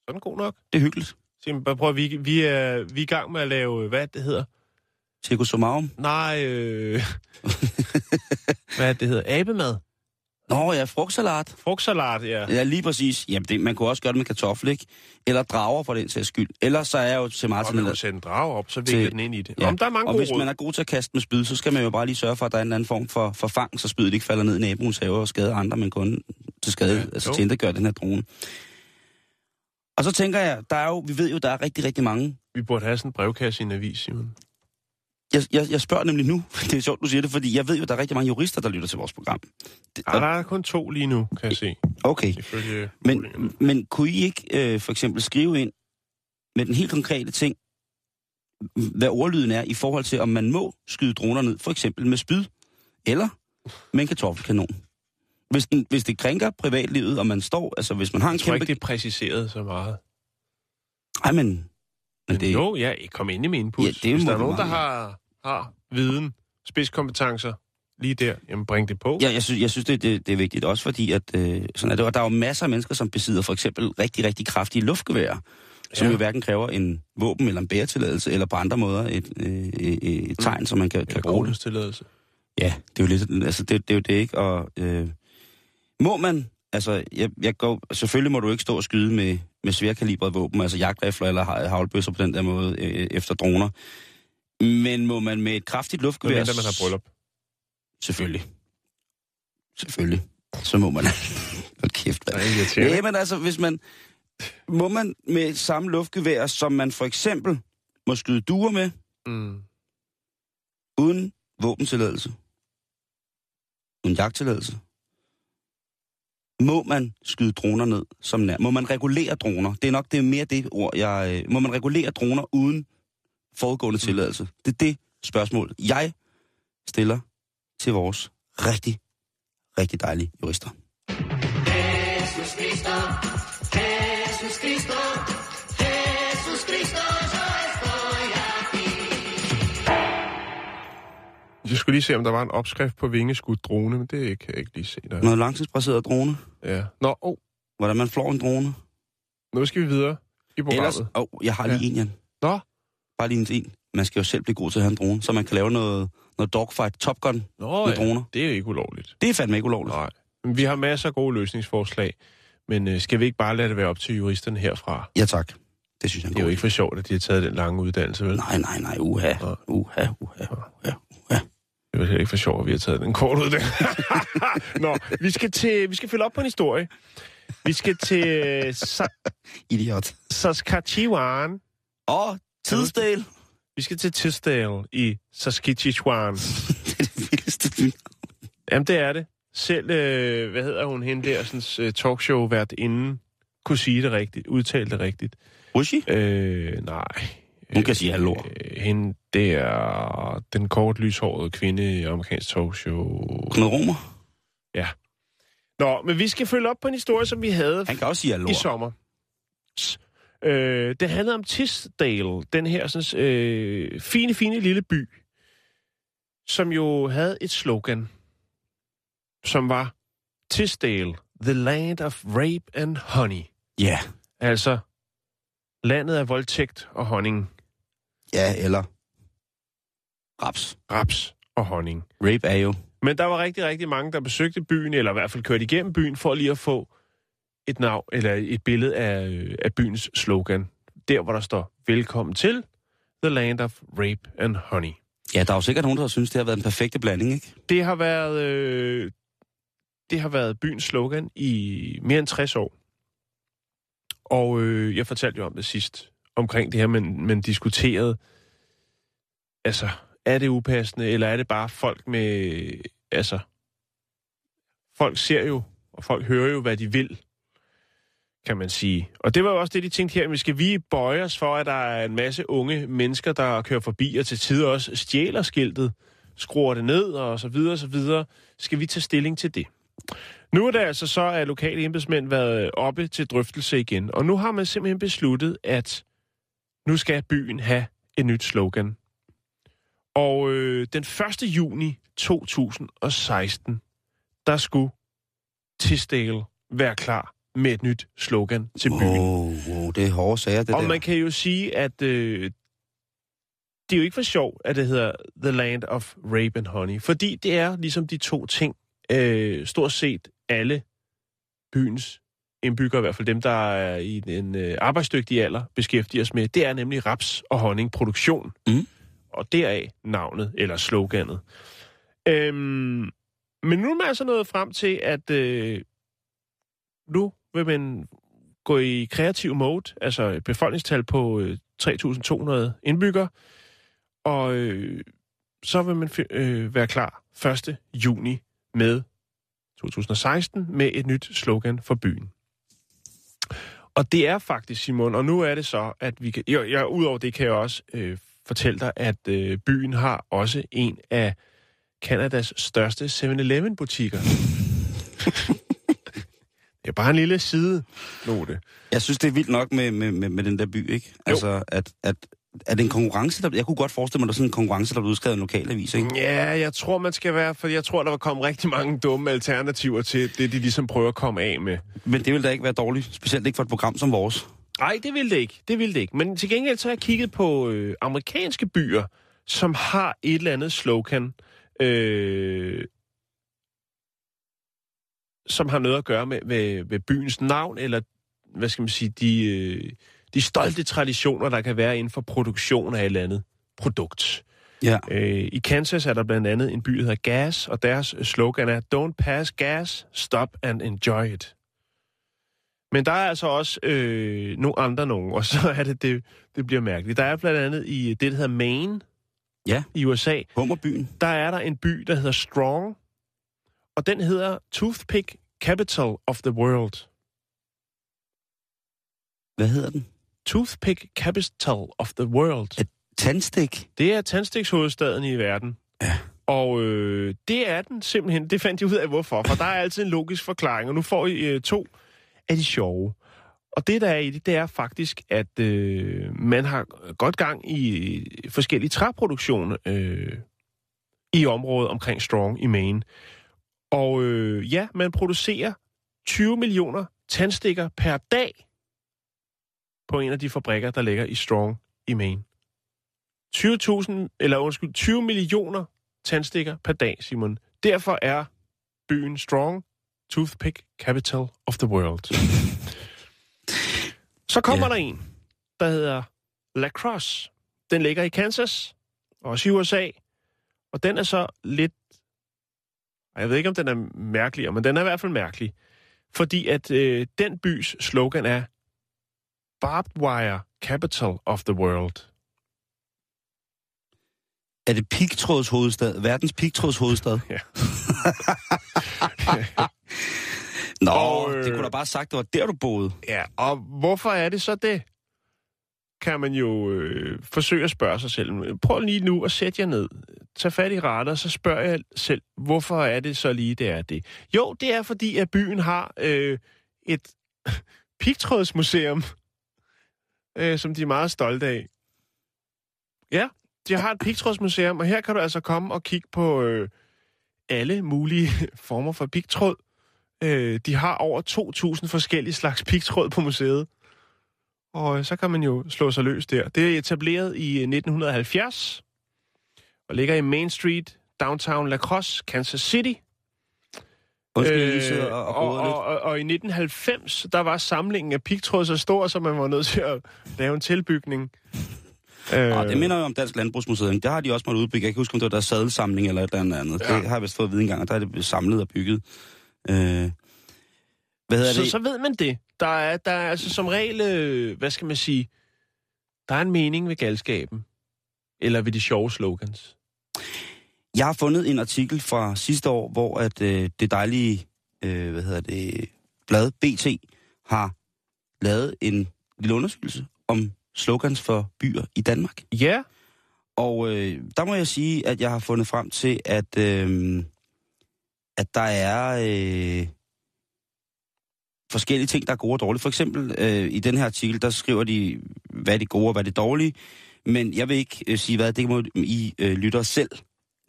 Speaker 6: så er den god nok.
Speaker 5: det er hyggeligt.
Speaker 6: Sim, bare prøv, vi, vi, er, vi er i gang med at lave, hvad det hedder?
Speaker 5: Circus Somarum.
Speaker 6: Nej, øh... hvad det, det hedder? Abemad.
Speaker 5: Nå ja, frugtsalat.
Speaker 6: Frugtsalat, ja.
Speaker 5: Ja, lige præcis. Jamen, det, man kunne også gøre det med kartoffel, ikke? Eller drager for den sags skyld. Ellers så er jeg jo til
Speaker 6: Og
Speaker 5: Martin...
Speaker 6: man
Speaker 5: eller-
Speaker 6: kunne sætte en drage op, så vikler den ind i det.
Speaker 5: Ja.
Speaker 6: Om der er mange
Speaker 5: og hvis
Speaker 6: råd.
Speaker 5: man er god til at kaste med spyd, så skal man jo bare lige sørge for, at der er en eller anden form for, for fang, så spydet ikke falder ned i naboens have og skader andre, men kun til skade,
Speaker 6: ja,
Speaker 5: altså
Speaker 6: jo.
Speaker 5: til at gøre den her drone. Og så tænker jeg, der er jo, vi ved jo, der er rigtig, rigtig mange.
Speaker 6: Vi burde have sådan en brevkasse i en avis, Simon.
Speaker 5: Jeg, jeg, jeg spørger nemlig nu, det er sjovt, du siger det, fordi jeg ved jo, der er rigtig mange jurister, der lytter til vores program. Det,
Speaker 6: Ah, der er kun to lige nu, kan jeg se.
Speaker 5: okay, men, men kunne I ikke øh, for eksempel skrive ind med den helt konkrete ting, hvad ordlyden er i forhold til, om man må skyde droner ned, for eksempel med spyd, eller med en kartoffelkanon. Hvis, den, hvis det krænker privatlivet, og man står, altså hvis man har en
Speaker 6: Jeg tror
Speaker 5: kæmpe...
Speaker 6: ikke, det er præciseret så meget.
Speaker 5: Ej, men... men det,
Speaker 6: jo, ja, kom ind i min input.
Speaker 5: Ja, det
Speaker 6: Hvis der er nogen, der har, har viden, spidskompetencer lige der, jamen bring det på.
Speaker 5: Ja, jeg synes, jeg synes det, det, det er vigtigt også, fordi at, øh, sådan er det, og der er jo masser af mennesker, som besidder for eksempel rigtig, rigtig kraftige luftgeværer, som
Speaker 6: Ja.
Speaker 5: jo hverken kræver en våben eller en bæretilladelse, eller på andre måder et, øh, et, et tegn, som man kan, kan bruge det.
Speaker 6: kodestilladelse.
Speaker 5: Ja, det er jo lidt, altså det, det er jo det ikke, og øh, må man, altså jeg, jeg går, selvfølgelig må du ikke stå og skyde med, med sværkalibrede våben, altså jagtrifler eller ha- havlbøsser på den der måde øh, efter droner, men må man med et kraftigt luftgevær...
Speaker 6: Medmindre man har bryllup.
Speaker 5: Selvfølgelig. Selvfølgelig. Så må man. Hold kæft, mand. Ja, men altså, hvis man... Må man med samme luftgevær, som man for eksempel må skyde duer med,
Speaker 6: Mm.
Speaker 5: uden våbentilladelse, uden jagttilladelse, må man skyde droner ned som nær? Må man regulere droner? Det er nok det er mere det ord, jeg... øh, Må man regulere droner uden forudgående tilladelse? Det er det spørgsmål, jeg stiller til vores rigtig, rigtig dejlige jurister.
Speaker 6: Jeg skulle lige se, om der var en opskrift på vingeskudt drone, men det kan jeg ikke lige se der.
Speaker 5: Noget langtidsbaseret drone.
Speaker 6: Ja. Nå, oh,
Speaker 5: Hvordan man flår en drone.
Speaker 6: nu skal vi videre i programmet.
Speaker 5: Ellers... Åh, oh, jeg har lige
Speaker 6: Ja.
Speaker 5: en, Jan.
Speaker 6: Nå,
Speaker 5: Bare lige en, man skal jo selv blive god til at have en drone, så man kan lave noget, noget dogfight, Top Gun
Speaker 6: Nå,
Speaker 5: med droner.
Speaker 6: det er jo ikke ulovligt.
Speaker 5: Det er fandme ikke ulovligt.
Speaker 6: Nej. Men vi har masser af gode løsningsforslag. Men øh, skal vi ikke bare lade det være op til juristerne herfra?
Speaker 5: Ja tak. Det synes jeg er
Speaker 6: Det er jo ikke for sjovt, at de har taget den lange uddannelse, vel?
Speaker 5: Nej, nej, nej, uha, uha, uha, uha, uha.
Speaker 6: Det er heller ikke for sjovt, at vi har taget den kort uddannelse. Nå, vi skal, til, vi skal følge op på en historie. Vi skal til øh, Sa-
Speaker 5: Idiot.
Speaker 6: Saskatchewan.
Speaker 5: Åh, oh, tidsdel.
Speaker 6: Vi skal til Tisdale i Saskatchewan.
Speaker 5: det er det vildeste.
Speaker 6: Jamen, det er det. Selv, øh, hvad hedder hun, hende der, sådan, uh, talkshow vært inden, kunne sige det rigtigt, udtale det rigtigt.
Speaker 5: Rushi?
Speaker 6: Øh, nej.
Speaker 5: Hun kan sige hallo.
Speaker 6: Øh, hende, det er den kort lyshårede kvinde i amerikansk talkshow.
Speaker 5: Knud Romer?
Speaker 6: Nå, men vi skal følge op på en historie, som vi havde
Speaker 5: Han kan også sige hallo.
Speaker 6: i sommer. Øh, det handlede om Tisdale, den her sådan, øh, fine, fine lille by, som jo havde et slogan, som var Tisdale, the land of rape and honey.
Speaker 5: Ja,
Speaker 6: Altså, landet af voldtægt og honning.
Speaker 5: ja, eller raps.
Speaker 6: Raps og honning.
Speaker 5: Rape er jo...
Speaker 6: Men der var rigtig, rigtig mange, der besøgte byen, eller i hvert fald kørte igennem byen, for lige at få et navn, eller et billede af, øh, af byens slogan. Der, hvor der står, velkommen til The Land of Rape and Honey.
Speaker 5: Ja, der er jo sikkert nogen, der synes, det har været en perfekte blanding, ikke?
Speaker 6: Det har været, øh, det har været byens slogan i mere end 60 år. Og øh, jeg fortalte jo om det sidst, omkring det her, men, men diskuterede, altså, er det upassende, eller er det bare folk med, altså, folk ser jo, og folk hører jo, hvad de vil, kan man sige. Og det var jo også det, de tænkte her, vi skal vi bøje os for, at der er en masse unge mennesker, der kører forbi, og til tider også stjæler skiltet, skruer det ned, og så videre, og så videre. Skal vi tage stilling til det? Nu er det altså så, at lokale embedsmænd været oppe til drøftelse igen, og nu har man simpelthen besluttet, at nu skal byen have et nyt slogan. Og øh, den 1. juni 2016, der skulle Tisdale være klar med et nyt slogan til byen.
Speaker 5: Wow, wow, det er hårde sager, det
Speaker 6: Og
Speaker 5: der.
Speaker 6: man kan jo sige, at øh, det er jo ikke for sjov, at det hedder The Land of Rape and Honey. Fordi det er ligesom de to ting, øh, stort set alle byens indbyggere, i hvert fald dem, der er i en øh, arbejdsdygtig alder, beskæftiger os med. Det er nemlig raps- og honningproduktion.
Speaker 5: Mm.
Speaker 6: Og deraf navnet, eller sloganet. Øhm, men nu er man altså nået frem til, at øh, nu vil man gå i kreativ mode, altså et befolkningstal på øh, 3.200 indbyggere, og øh, så vil man øh, være klar 1. juni med 2016 med et nyt slogan for byen. Og det er faktisk, Simon, og nu er det så, at vi kan... Jeg, jeg, Udover det kan jeg også øh, fortælle dig, at øh, byen har også en af Kanadas største 7-Eleven-butikker. det er bare en lille side note.
Speaker 5: Jeg synes, det er vildt nok med, med, med, med den der by, ikke? Altså, at, at, er det en konkurrence, der... Jeg kunne godt forestille mig, at der er sådan en konkurrence, der blev udskrevet i en lokalavis, ikke?
Speaker 6: Ja, jeg tror, man skal være, for jeg tror, der var kommet rigtig mange dumme alternativer til det, de ligesom prøver at komme af med.
Speaker 5: Men det vil da ikke være dårligt, specielt ikke for et program som vores.
Speaker 6: Nej, det vil det ikke. Det vil det ikke. Men til gengæld så har jeg kigget på øh, amerikanske byer, som har et eller andet slogan, øh, som har noget at gøre med, med, med byens navn, eller hvad skal man sige, de, øh, de stolte traditioner, der kan være inden for produktion af et eller andet produkt.
Speaker 5: Ja.
Speaker 6: Øh, I Kansas er der blandt andet en by, der hedder Gas, og deres slogan er Don't pass gas, stop and enjoy it. Men der er altså også øh, nogle andre nogen, og så er det, det, det bliver mærkeligt. Der er blandt andet i det, der hedder Maine
Speaker 5: Ja.
Speaker 6: i USA,
Speaker 5: Hummerbyen.
Speaker 6: der er der en by, der hedder Strong, og den hedder Toothpick Capital of the World.
Speaker 5: Hvad hedder den?
Speaker 6: Toothpick Capital of the World.
Speaker 5: Et tandstik.
Speaker 6: Det er tandstikshovedstaden i verden.
Speaker 5: Ja.
Speaker 6: Og øh, det er den simpelthen. Det fandt jeg ud af, hvorfor. For der er altid en logisk forklaring, og nu får I øh, to af de sjove. Og det, der er i det, det er faktisk, at øh, man har godt gang i forskellige træproduktioner øh, i området omkring Strong i Maine. Og øh, ja, man producerer 20 millioner tandstikker per dag på en af de fabrikker, der ligger i Strong i Maine. 20.000, eller undskyld, 20 millioner tandstikker per dag, Simon. Derfor er byen Strong Toothpick Capital of the World. Så kommer
Speaker 5: Ja.
Speaker 6: der en, der hedder La Crosse. Den ligger i Kansas, også i USA. Og den er så lidt... Jeg ved ikke, om den er mærkelig, men den er i hvert fald mærkelig. Fordi at øh, den bys slogan er Barbed Wire Capital of the World.
Speaker 5: Er det pigtråds hovedstad? Verdens pigtråds hovedstad?
Speaker 6: Ja.
Speaker 5: Nå,
Speaker 6: Og, øh,
Speaker 5: det kunne da bare have sagt, det var der, du boede.
Speaker 6: Ja, og hvorfor er det så det? Kan man jo øh, forsøge at spørge sig selv. Prøv lige nu at sætte jer ned. Tag fat i retter, og så spørger jeg selv, hvorfor er det så lige, det er det? Jo, det er fordi, at byen har øh, et pigtrådsmuseum, øh, som de er meget stolte af. Ja, de har et pigtrådsmuseum, og her kan du altså komme og kigge på øh, alle mulige former for pigtråd. Øh, de har over 2.000 forskellige slags pigtråd på museet. Og øh, så kan man jo slå sig løs der. Det er etableret i øh, 1970 og ligger i Main Street, downtown La Crosse, Kansas City.
Speaker 5: Undskyld, øh, og, og,
Speaker 6: og,
Speaker 5: og,
Speaker 6: og, i 1990, der var samlingen af pigtråd så stor, så man var nødt til at lave en tilbygning. Øh,
Speaker 5: Og det minder jo om Dansk Landbrugsmuseum. Der har de også måttet udbygge. Jeg kan huske, om det var deres sadelsamling eller et eller andet.
Speaker 6: Ja.
Speaker 5: Det har jeg vist fået at vide engang, og der er det blevet samlet og bygget. Øh, hvad hedder
Speaker 6: så,
Speaker 5: det?
Speaker 6: så ved man det. Der er, der er altså som regel, øh, hvad skal man sige, der er en mening ved galskaben. Eller ved de sjove slogans.
Speaker 5: Jeg har fundet en artikel fra sidste år, hvor at øh, det dejlige, øh, hvad hedder det, blad BT har lavet en lille undersøgelse om slogans for byer i Danmark.
Speaker 6: Ja,
Speaker 5: Og øh, der må jeg sige, at jeg har fundet frem til, at, øh, at der er øh, forskellige ting, der er gode og dårlige. For eksempel øh, i den her artikel, der skriver de, hvad er det gode og hvad er det dårlige. Men jeg vil ikke øh, sige hvad. Det må I øh, lytter selv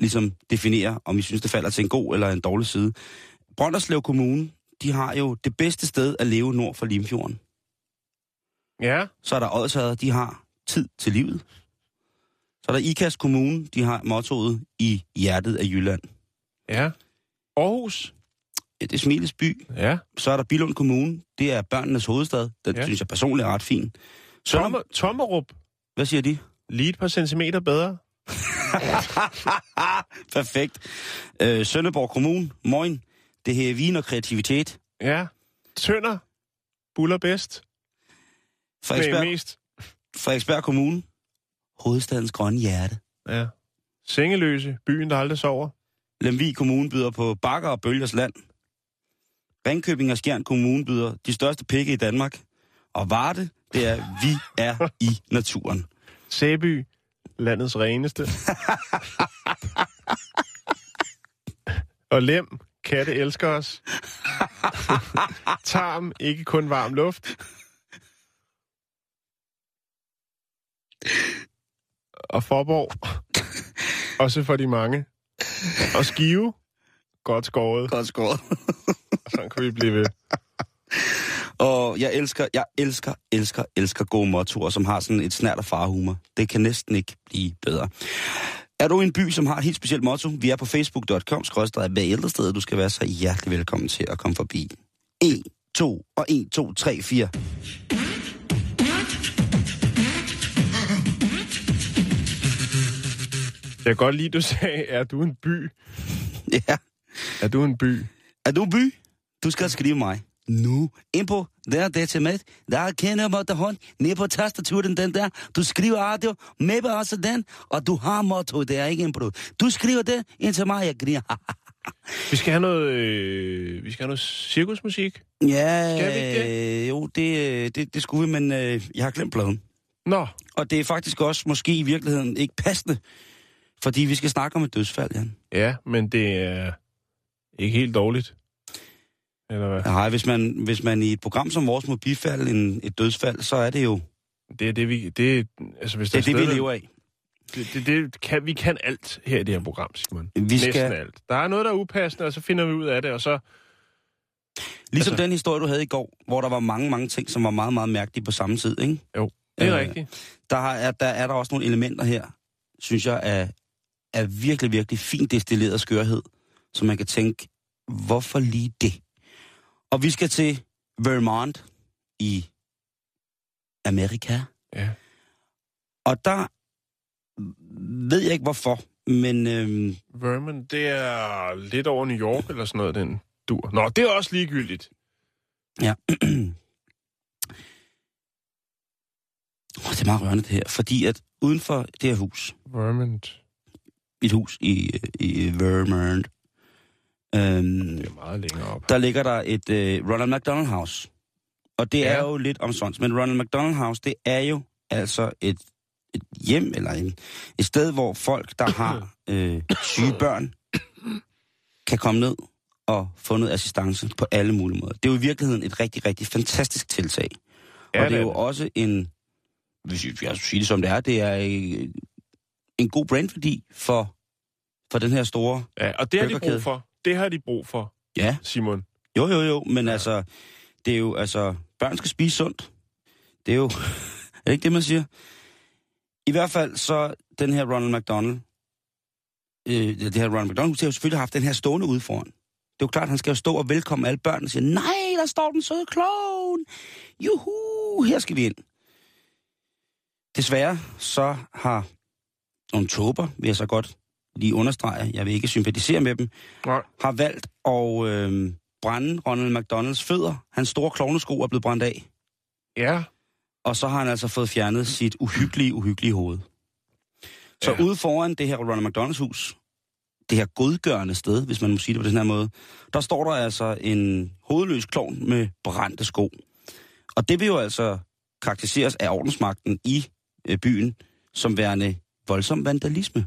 Speaker 5: ligesom definere, om I synes, det falder til en god eller en dårlig side. Brønderslev Kommune, de har jo det bedste sted at leve nord for Limfjorden.
Speaker 6: ja,
Speaker 5: Så er der Odsherred, de har tid til livet. Så er der Ikast Kommune, de har mottoet i hjertet af Jylland.
Speaker 6: ja. Aarhus,
Speaker 5: det er Smiles by.
Speaker 6: ja.
Speaker 5: Så er der Bilund Kommune, det er børnenes hovedstad. Den
Speaker 6: Ja.
Speaker 5: synes jeg personligt er ret fin. Sønder...
Speaker 6: Tomme, Tommerup,
Speaker 5: Hvad siger de?
Speaker 6: lige et par centimeter bedre.
Speaker 5: Perfekt. Øh, Sønderborg Kommune, moin. Det her er vin og kreativitet.
Speaker 6: Ja. Tønder, buller bedst.
Speaker 5: Frederiksberg,
Speaker 6: mest.
Speaker 5: Frederiksberg Kommune, hovedstadens grønne hjerte.
Speaker 6: Ja. Sengeløse, byen, der aldrig sover.
Speaker 5: Lemvig Kommune byder på Bakker og Bølgers Land. Ringkøbing og Skjern Kommune byder de største pikke i Danmark. Og Varde, det er, vi er i naturen.
Speaker 6: Sæby, landets reneste. og Lem, katte elsker os. Tarm, ikke kun varm luft. Og Forborg, også for de mange. Og Skive, godt skåret.
Speaker 5: Godt skåret.
Speaker 6: Sådan kan vi blive ved.
Speaker 5: Og jeg elsker, jeg elsker, elsker, elsker gode mottoer, som har sådan et snært af farhumor. Det kan næsten ikke blive bedre. Er du i en by, som har et helt specielt motto? Vi er på facebook.com, skrådstræk hver ældre sted. Du skal være så hjertelig velkommen til at komme forbi. 1, 2 og 1, 2, 3, 4.
Speaker 6: Jeg kan godt lide, du sagde, er du en by?
Speaker 5: Ja.
Speaker 6: Er du en by?
Speaker 5: Er du en by? Du skal skrive mig. Nu. Ind på der, det til med. Der kender mig der hånd. Ned på tastaturen, den der. Du skriver radio. Med på også den. Og du har motto, det er ikke en brud. Du skriver det ind til mig, jeg griner.
Speaker 6: Vi skal have noget, øh, vi skal have noget cirkusmusik.
Speaker 5: ja,
Speaker 6: Skal vi
Speaker 5: øh, jo, det, øh, det, det skulle vi, men øh, jeg har glemt pladen.
Speaker 6: Nå,
Speaker 5: Og det er faktisk også måske i virkeligheden ikke passende. Fordi vi skal snakke om et dødsfald, Jan.
Speaker 6: ja, men det er ikke helt dårligt. Eller hvad?
Speaker 5: Nej, hvis man, hvis man i et program som vores må bifalde en, et dødsfald, så er det jo
Speaker 6: Det er det, vi... Det altså, hvis
Speaker 5: det, er det vi
Speaker 6: stadig-
Speaker 5: lever af.
Speaker 6: Det, det, det kan, vi kan alt her i det her program, Simon.
Speaker 5: Vi
Speaker 6: Næsten
Speaker 5: skal-
Speaker 6: alt. Der er noget, der er upassende, og så finder vi ud af det, og så...
Speaker 5: Ligesom
Speaker 6: Altså-
Speaker 5: den historie, du havde i går, hvor der var mange, mange ting, som var meget, meget mærkelige på samme tid, ikke?
Speaker 6: Jo, det er
Speaker 5: Øh,
Speaker 6: rigtigt.
Speaker 5: Der, har, er, der er der også nogle elementer her, synes jeg, er, er virkelig, virkelig fint destilleret skørhed, så man kan tænke, hvorfor lige det? Og vi skal til Vermont i Amerika.
Speaker 6: Ja.
Speaker 5: Og der ved jeg ikke hvorfor, men øhm,
Speaker 6: Vermont, det er lidt over New York eller sådan noget, den dur. Nå, det er også ligegyldigt.
Speaker 5: ja. oh, det er meget rørende det her, fordi at uden for det her hus,
Speaker 6: Vermont,
Speaker 5: et hus i, i Vermont, øhm,
Speaker 6: det er meget længere op.
Speaker 5: der ligger der et øh, Ronald McDonald House. Og det ja. Er jo lidt omsonst, men Ronald McDonald House, det er jo altså et, et hjem, eller en, et sted, hvor folk, der har øh, syge børn, kan komme ned og få noget assistance på alle mulige måder. Det er jo i virkeligheden et rigtig, rigtig fantastisk tiltag.
Speaker 6: Ja,
Speaker 5: og det er jo
Speaker 6: det.
Speaker 5: også en, hvis jeg skal sige det som det er, det er øh, en god brandværdi for, for den her store...
Speaker 6: Ja, og det har de brug for. Det har de brug for,
Speaker 5: Ja,
Speaker 6: Simon.
Speaker 5: Jo, jo, jo, men ja. altså, det er jo, altså, børn skal spise sundt. Det er jo, er det ikke det, man siger? I hvert fald så, den her Ronald McDonald, øh, det her Ronald McDonald, har jo selvfølgelig haft den her stående ude foran. Det er jo klart, han skal jo stå og velkomme alle børn og sige, nej, der står den søde klovn. Juhu, her skal vi ind. Desværre så har nogle tober, vil jeg så godt lige understrege, jeg vil ikke sympatisere med dem,
Speaker 6: Nej.
Speaker 5: har valgt at øh, brænde Ronald McDonalds fødder. Hans store klovnesko er blevet brændt af.
Speaker 6: Ja,
Speaker 5: Og så har han altså fået fjernet sit uhyggelige, uhyggelige hoved. Så
Speaker 6: ja.
Speaker 5: ude foran det her Ronald McDonalds hus, det her godgørende sted, hvis man må sige det på den her måde, der står der altså en hovedløs klovn med brændte sko. Og det vil jo altså karakteriseres af ordensmagten i øh, byen som værende voldsom vandalisme.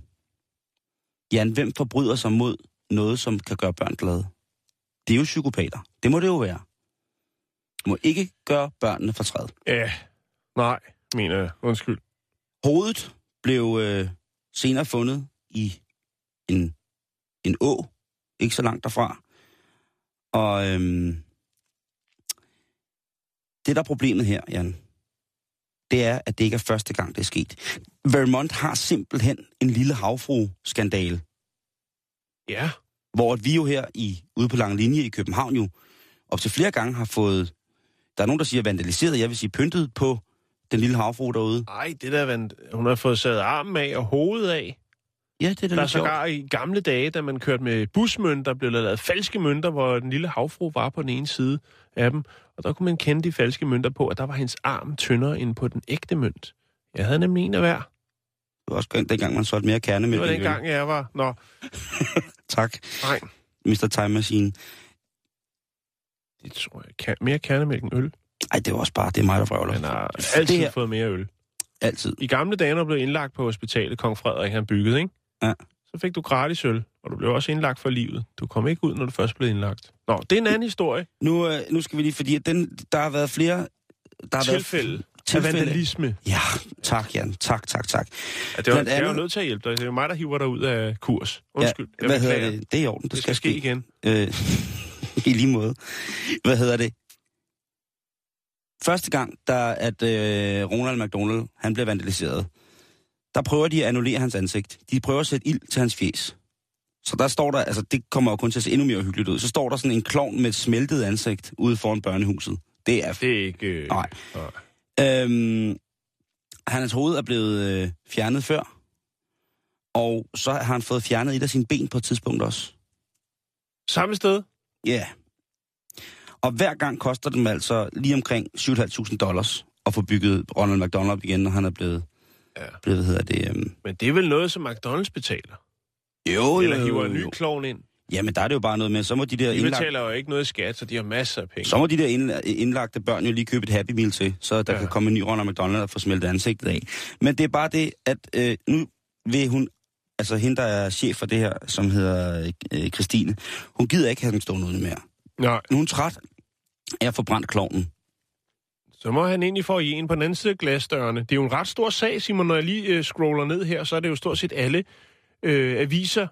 Speaker 5: Jan, hvem forbryder sig mod noget, som kan gøre børn glade? Det er jo psykopater. Det må det jo være. Du må ikke gøre børnene fortræd.
Speaker 6: ja. Nej, mener jeg. Undskyld.
Speaker 5: Hovedet blev øh, senere fundet i en, en å, ikke så langt derfra. Og øhm, det, der er problemet her, Jan, det er, at det ikke er første gang, det er sket. Vermont har simpelthen en lille havfru-skandale,
Speaker 6: Ja.
Speaker 5: hvor at vi jo her i ude på Lange Linje i København jo op til flere gange har fået, der er nogen, der siger vandaliseret, jeg vil sige pyntet på den lille havfru derude.
Speaker 6: Ej, det der, vand... hun har fået sat armen af og hovedet af.
Speaker 5: Ja, det er da
Speaker 6: Der er sågar i gamle dage, da man kørte med busmønter, blev der lavet falske mønter, hvor den lille havfru var på den ene side af dem. Og der kunne man kende de falske mønter på, at der var hendes arm tyndere end på den ægte mønt. Jeg havde nemlig en af hver.
Speaker 5: Det var også dengang, man solgte mere kerne
Speaker 6: Det var den gang, jeg var... Nå,
Speaker 5: Tak,
Speaker 6: nej.
Speaker 5: Mr. Time Machine.
Speaker 6: Det tror jeg. Kan... Mere kernemælk end øl.
Speaker 5: Ej, det var også bare, det er mig, der frøvler.
Speaker 6: Man har
Speaker 5: Det
Speaker 6: altid
Speaker 5: her-
Speaker 6: fået mere øl.
Speaker 5: Altid.
Speaker 6: I gamle dage, når blev indlagt på hospitalet, kong Frederik han byggede, ikke?
Speaker 5: Ja.
Speaker 6: Så fik du gratis øl, og du blev også indlagt for livet. Du kom ikke ud, når du først blev indlagt. Nå, det er en anden historie.
Speaker 5: Nu, øh, nu skal vi lige, fordi den, der har været flere... Der har
Speaker 6: Tilfælde
Speaker 5: Været,
Speaker 6: af
Speaker 5: tilfælde.
Speaker 6: vandalisme.
Speaker 5: Ja, tak, Jan. Tak, tak, tak.
Speaker 6: Ja, det var,
Speaker 5: Blandt
Speaker 6: jeg er jo
Speaker 5: andet-
Speaker 6: nødt til at hjælpe dig. Det er jo mig, der hiver dig ud af kurs. Undskyld.
Speaker 5: Ja, hvad hedder det? Det er i orden. Det,
Speaker 6: Det skal ske igen.
Speaker 5: Øh, I lige måde. Hvad hedder det? Første gang, der at øh, Ronald McDonald, han blev vandaliseret, der prøver de at annullere hans ansigt. De prøver at sætte ild til hans fjes. Så der står der, altså det kommer jo kun til at se endnu mere hyggeligt ud. Så står der sådan en klovn med et smeltet ansigt ude foran børnehuset. Det er...
Speaker 6: Det er ikke... Øh,
Speaker 5: Nej.
Speaker 6: nej.
Speaker 5: Øhm, hans hoved er blevet øh, fjernet før. Og så har han fået fjernet et af sine ben på et tidspunkt også.
Speaker 6: Samme sted?
Speaker 5: Ja. Yeah. Og hver gang koster dem altså lige omkring 7.500 dollars at få bygget Ronald McDonald op igen, når han er blevet,
Speaker 6: Ja.
Speaker 5: hvad hedder det... Øhm,
Speaker 6: Men det er vel noget, som McDonald's betaler?
Speaker 5: jo,
Speaker 6: Eller hiver en ny klovn ind?
Speaker 5: Jamen, der er det jo bare noget med, så må de der,
Speaker 6: De
Speaker 5: indlagt,
Speaker 6: betaler jo ikke noget skat, så de har masser af penge.
Speaker 5: så må de der ind- indlagte børn jo lige købe et Happy Meal til, så der
Speaker 6: Ja.
Speaker 5: kan komme en ny Ronald McDonald og få smeltet ansigtet af. Men det er bare det, at øh, nu vil hun, altså hende, der er chef for det her, som hedder øh, Christine, hun gider ikke have den stående ude mere.
Speaker 6: Nej,
Speaker 5: Nu er hun træt af at få brændt klovnen.
Speaker 6: Så må han egentlig få i en på den anden side af glasdørene. Det er jo en ret stor sag, Simon. Når jeg lige øh, scroller ned her, så er det jo stort set alle øh, aviser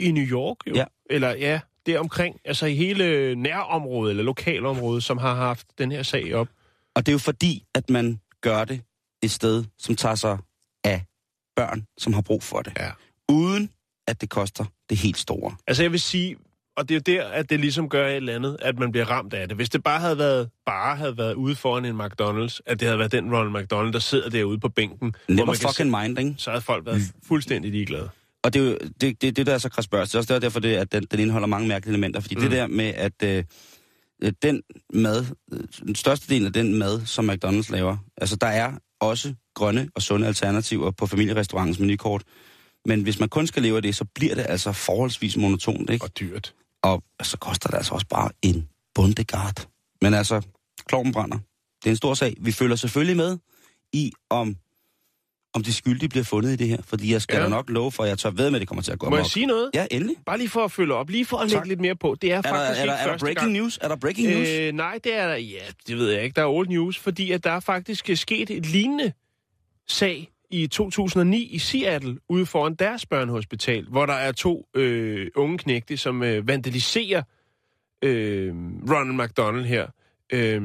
Speaker 6: i New York. Jo.
Speaker 5: Ja.
Speaker 6: Eller ja, der omkring. Altså i hele nærområdet eller lokalområdet, som har haft den her sag op.
Speaker 5: Og det er jo fordi, at man gør det et sted, som tager sig af børn, som har brug for det.
Speaker 6: Ja.
Speaker 5: Uden at det koster det helt store.
Speaker 6: Altså jeg vil sige, og det er jo der, at det ligesom gør et eller andet, at man bliver ramt af det. Hvis det bare havde været, bare havde været ude foran en McDonald's, at det havde været den Ronald McDonald, der sidder derude på bænken,
Speaker 5: Never fucking
Speaker 6: se,
Speaker 5: mind, ikke?
Speaker 6: så havde folk været fuldstændig ligeglade.
Speaker 5: Og det er jo det, det, det der er så krasbørst. Det er også derfor, det, at den, den indeholder mange mærkelige elementer. Fordi mm. det der med, at øh, øh, den mad, øh, den største del af den mad, som McDonald's laver, altså der er også grønne og sunde alternativer på familierestaurantens menukort. Men hvis man kun skal leve af det, så bliver det altså forholdsvis monotont, ikke?
Speaker 6: Og dyrt.
Speaker 5: Og så koster det altså også bare en bundegard. Men altså, kloven brænder. Det er en stor sag. Vi følger selvfølgelig med i, om, om de skyldige bliver fundet i det her. Fordi jeg skal
Speaker 6: Ja.
Speaker 5: da nok love for, at jeg tør ved med, at det kommer til at gå
Speaker 6: Må jeg
Speaker 5: amok.
Speaker 6: sige noget?
Speaker 5: Ja, endelig.
Speaker 6: Bare lige for at følge op, lige for at lægge lidt mere på. Det er
Speaker 5: Er der,
Speaker 6: faktisk
Speaker 5: er, der,
Speaker 6: ikke
Speaker 5: er der breaking
Speaker 6: gang.
Speaker 5: news? Er der breaking news?
Speaker 6: Øh, nej, det er der, ja, det ved jeg ikke. Der er old news, fordi at der er faktisk sket et lignende sag i 2009 i Seattle, ude foran deres børnehospital, hvor der er to øh, unge knægte, som øh, vandaliserer øh, Ronald McDonald her. Øh,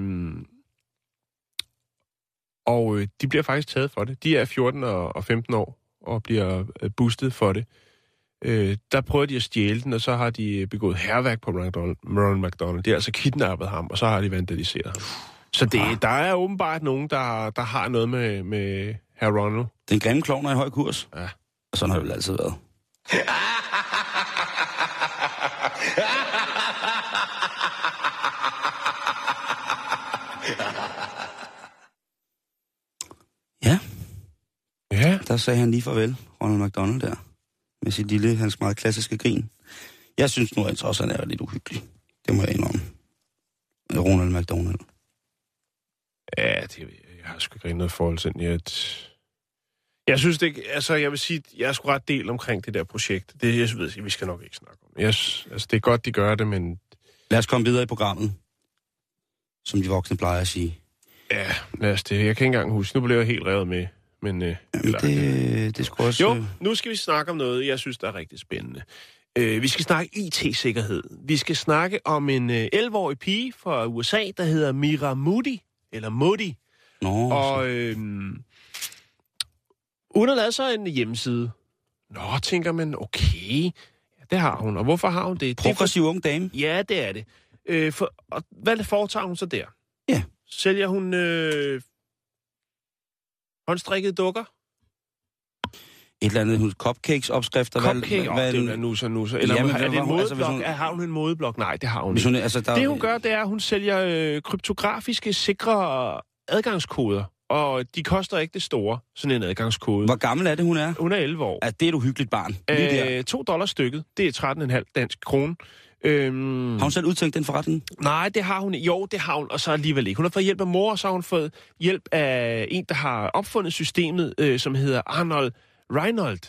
Speaker 6: og øh, de bliver faktisk taget for det. De er 14 og, og 15 år og bliver øh, boostet for det. Øh, der prøver de at stjæle den, og så har de begået herværk på Ronald, Ronald McDonald. De har altså kidnappet ham, og så har de vandaliseret ham. Så det, der er åbenbart nogen, der, der har noget med, med herr Ronald.
Speaker 5: Den grimme klovn er i høj kurs.
Speaker 6: Ja.
Speaker 5: Og sådan har det vel altid været. Ja,
Speaker 6: Ja.
Speaker 5: der sagde han lige farvel, Ronald McDonald der. Med sit lille, hans meget klassiske grin. Jeg synes nu altså også, at han er lidt uhyggelig. Det må jeg indrømme. Ronald McDonald.
Speaker 6: Ja, det, jeg har sgu ikke noget forhold til. Jeg, jeg synes det ikke, altså jeg vil sige, jeg er sgu ret del omkring det der projekt. Det, jeg ved, vi skal nok ikke snakke om. Jeg, altså, det er godt, de gør det, men
Speaker 5: Lad os komme videre i programmet. Som de voksne plejer at sige.
Speaker 6: ja, lad os det. Jeg kan ikke engang huske. Nu blev jeg helt revet med. Men, øh,
Speaker 5: Jamen,
Speaker 6: eller-
Speaker 5: det, det skulle også...
Speaker 6: Jo, nu skal vi snakke om noget, jeg synes, der er rigtig spændende. Øh, vi skal snakke IT-sikkerhed. Vi skal snakke om en øh, 11-årig pige fra USA, der hedder Mira Moody, eller Moody.
Speaker 5: Nå,
Speaker 6: Og øh, hun har lavet sig en hjemmeside. Nå, tænker man, okay, ja, det har hun. Og hvorfor har hun det? det er for,
Speaker 5: progressiv ung dame.
Speaker 6: ja, det er det. Øh, for, og hvad foretager hun så der?
Speaker 5: Ja.
Speaker 6: Sælger hun øh, håndstrikkede dukker?
Speaker 5: Et eller andet hun, cupcakes opskrifter.
Speaker 6: Cupcake? Åh, det er nu så nu så. Eller
Speaker 5: Jamen,
Speaker 6: er
Speaker 5: hvad
Speaker 6: det en
Speaker 5: altså,
Speaker 6: modeblok?
Speaker 5: hvis hun-
Speaker 6: Har hun en modeblok? Nej, det har hun ikke.
Speaker 5: hun, altså, der,
Speaker 6: Det hun gør, det er, at hun sælger øh, kryptografiske, sikre adgangskoder. Og de koster ikke det store, sådan en adgangskode.
Speaker 5: Hvor gammel er det, hun er?
Speaker 6: Hun er 11 år.
Speaker 5: Ja, det er et uhyggeligt barn. Lige der.
Speaker 6: Øh, 2 dollars stykket. Det er 13,5 dansk krone. Øhm,
Speaker 5: Har hun selv udtænkt den forretning?
Speaker 6: Nej, det har hun. Jo, det har hun, og så alligevel ikke. Hun har fået hjælp af mor, og så har hun fået hjælp af en, der har opfundet systemet, øh, som hedder Arnold Reinhold.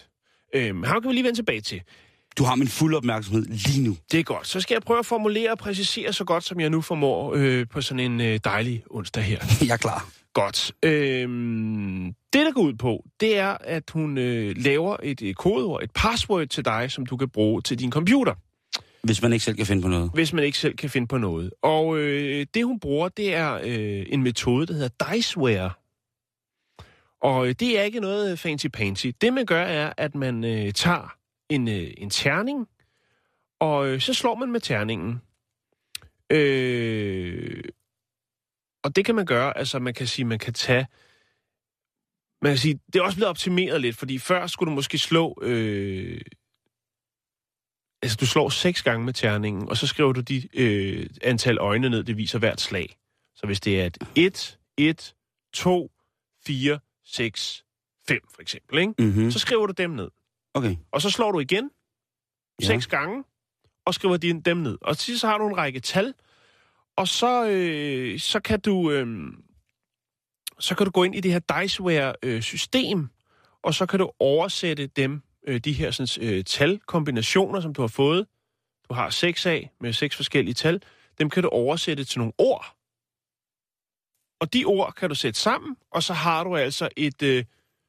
Speaker 6: Øhm, ham kan vi lige vende tilbage til.
Speaker 5: Du har min fulde opmærksomhed lige nu.
Speaker 6: Det er godt. Så skal jeg prøve at formulere og præcisere så godt, som jeg nu formår øh, på sådan en øh, dejlig onsdag her.
Speaker 5: Jeg er klar.
Speaker 6: Godt. Øhm, det, der går ud på, det er, at hun øh, laver et øh, kodeord, et password til dig, som du kan bruge til din computer,
Speaker 5: Hvis man ikke selv kan finde på noget.
Speaker 6: hvis man ikke selv kan finde på noget. Og øh, det, hun bruger, det er øh, en metode, der hedder Diceware. Og øh, det er ikke noget fancy-pansy. Det, man gør, er, at man øh, tager en, øh, en terning, og øh, så slår man med terningen. Øh, og det kan man gøre, altså man kan sige, man kan tage... Man kan sige, det er også blevet optimeret lidt, fordi før skulle du måske slå... Øh, altså du slår seks gange med terningen, og så skriver du de øh, antal øjne ned, det viser hvert slag. Så hvis det er et 1, 1, 2, 4, 6, 5 for eksempel, ikke?
Speaker 5: Mm-hmm.
Speaker 6: så skriver du dem ned.
Speaker 5: Okay.
Speaker 6: Og så slår du igen,
Speaker 5: Ja.
Speaker 6: seks gange, og skriver de dem ned. Og til så har du en række tal, og så, øh, så kan du øh, så kan du gå ind i det her Diceware-system, og så kan du oversætte dem, øh, de her sådan, øh, talkombinationer, som du har fået. Du har seks af med seks forskellige tal. Dem kan du oversætte til nogle ord. Og de ord kan du sætte sammen, og så har du altså et øh,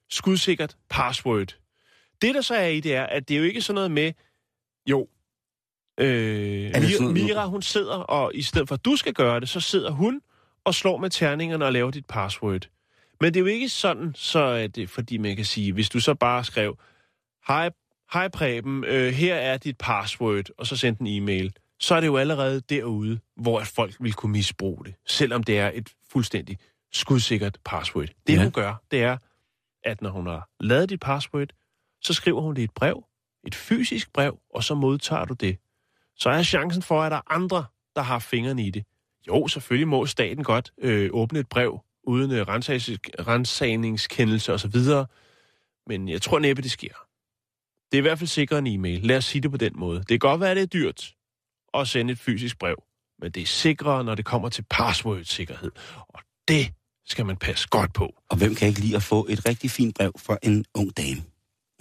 Speaker 6: skudsikkert password. Det, der så er i det, er, at det er jo ikke sådan noget med, jo, øh, Mira, Mira, hun sidder, og i stedet for at du skal gøre det, så sidder hun og slår med terningerne og laver dit password. Men det er jo ikke sådan, så at det, fordi man kan sige, hvis du så bare skrev, hej, hej Preben, øh, her er dit password, og så sendte en e-mail, så er det jo allerede derude, hvor at folk vil kunne misbruge det, selvom det er et fuldstændig skudsikkert password. Det
Speaker 5: ja.
Speaker 6: hun gør, det er, at når hun har lavet dit password, så skriver hun det et brev, et fysisk brev, og så modtager du det. Så er chancen for, at der er andre, der har fingrene i det. Jo, selvfølgelig må staten godt øh, åbne et brev uden øh, rensagningskendelse osv., men jeg tror næppe, det sker. Det er i hvert fald sikkert en e-mail. Lad os sige det på den måde. Det kan godt være, at det er dyrt at sende et fysisk brev, men det er sikrere, når det kommer til password-sikkerhed. Og det skal man passe godt på.
Speaker 5: Og hvem kan ikke lide at få et rigtig fint brev fra en ung dame?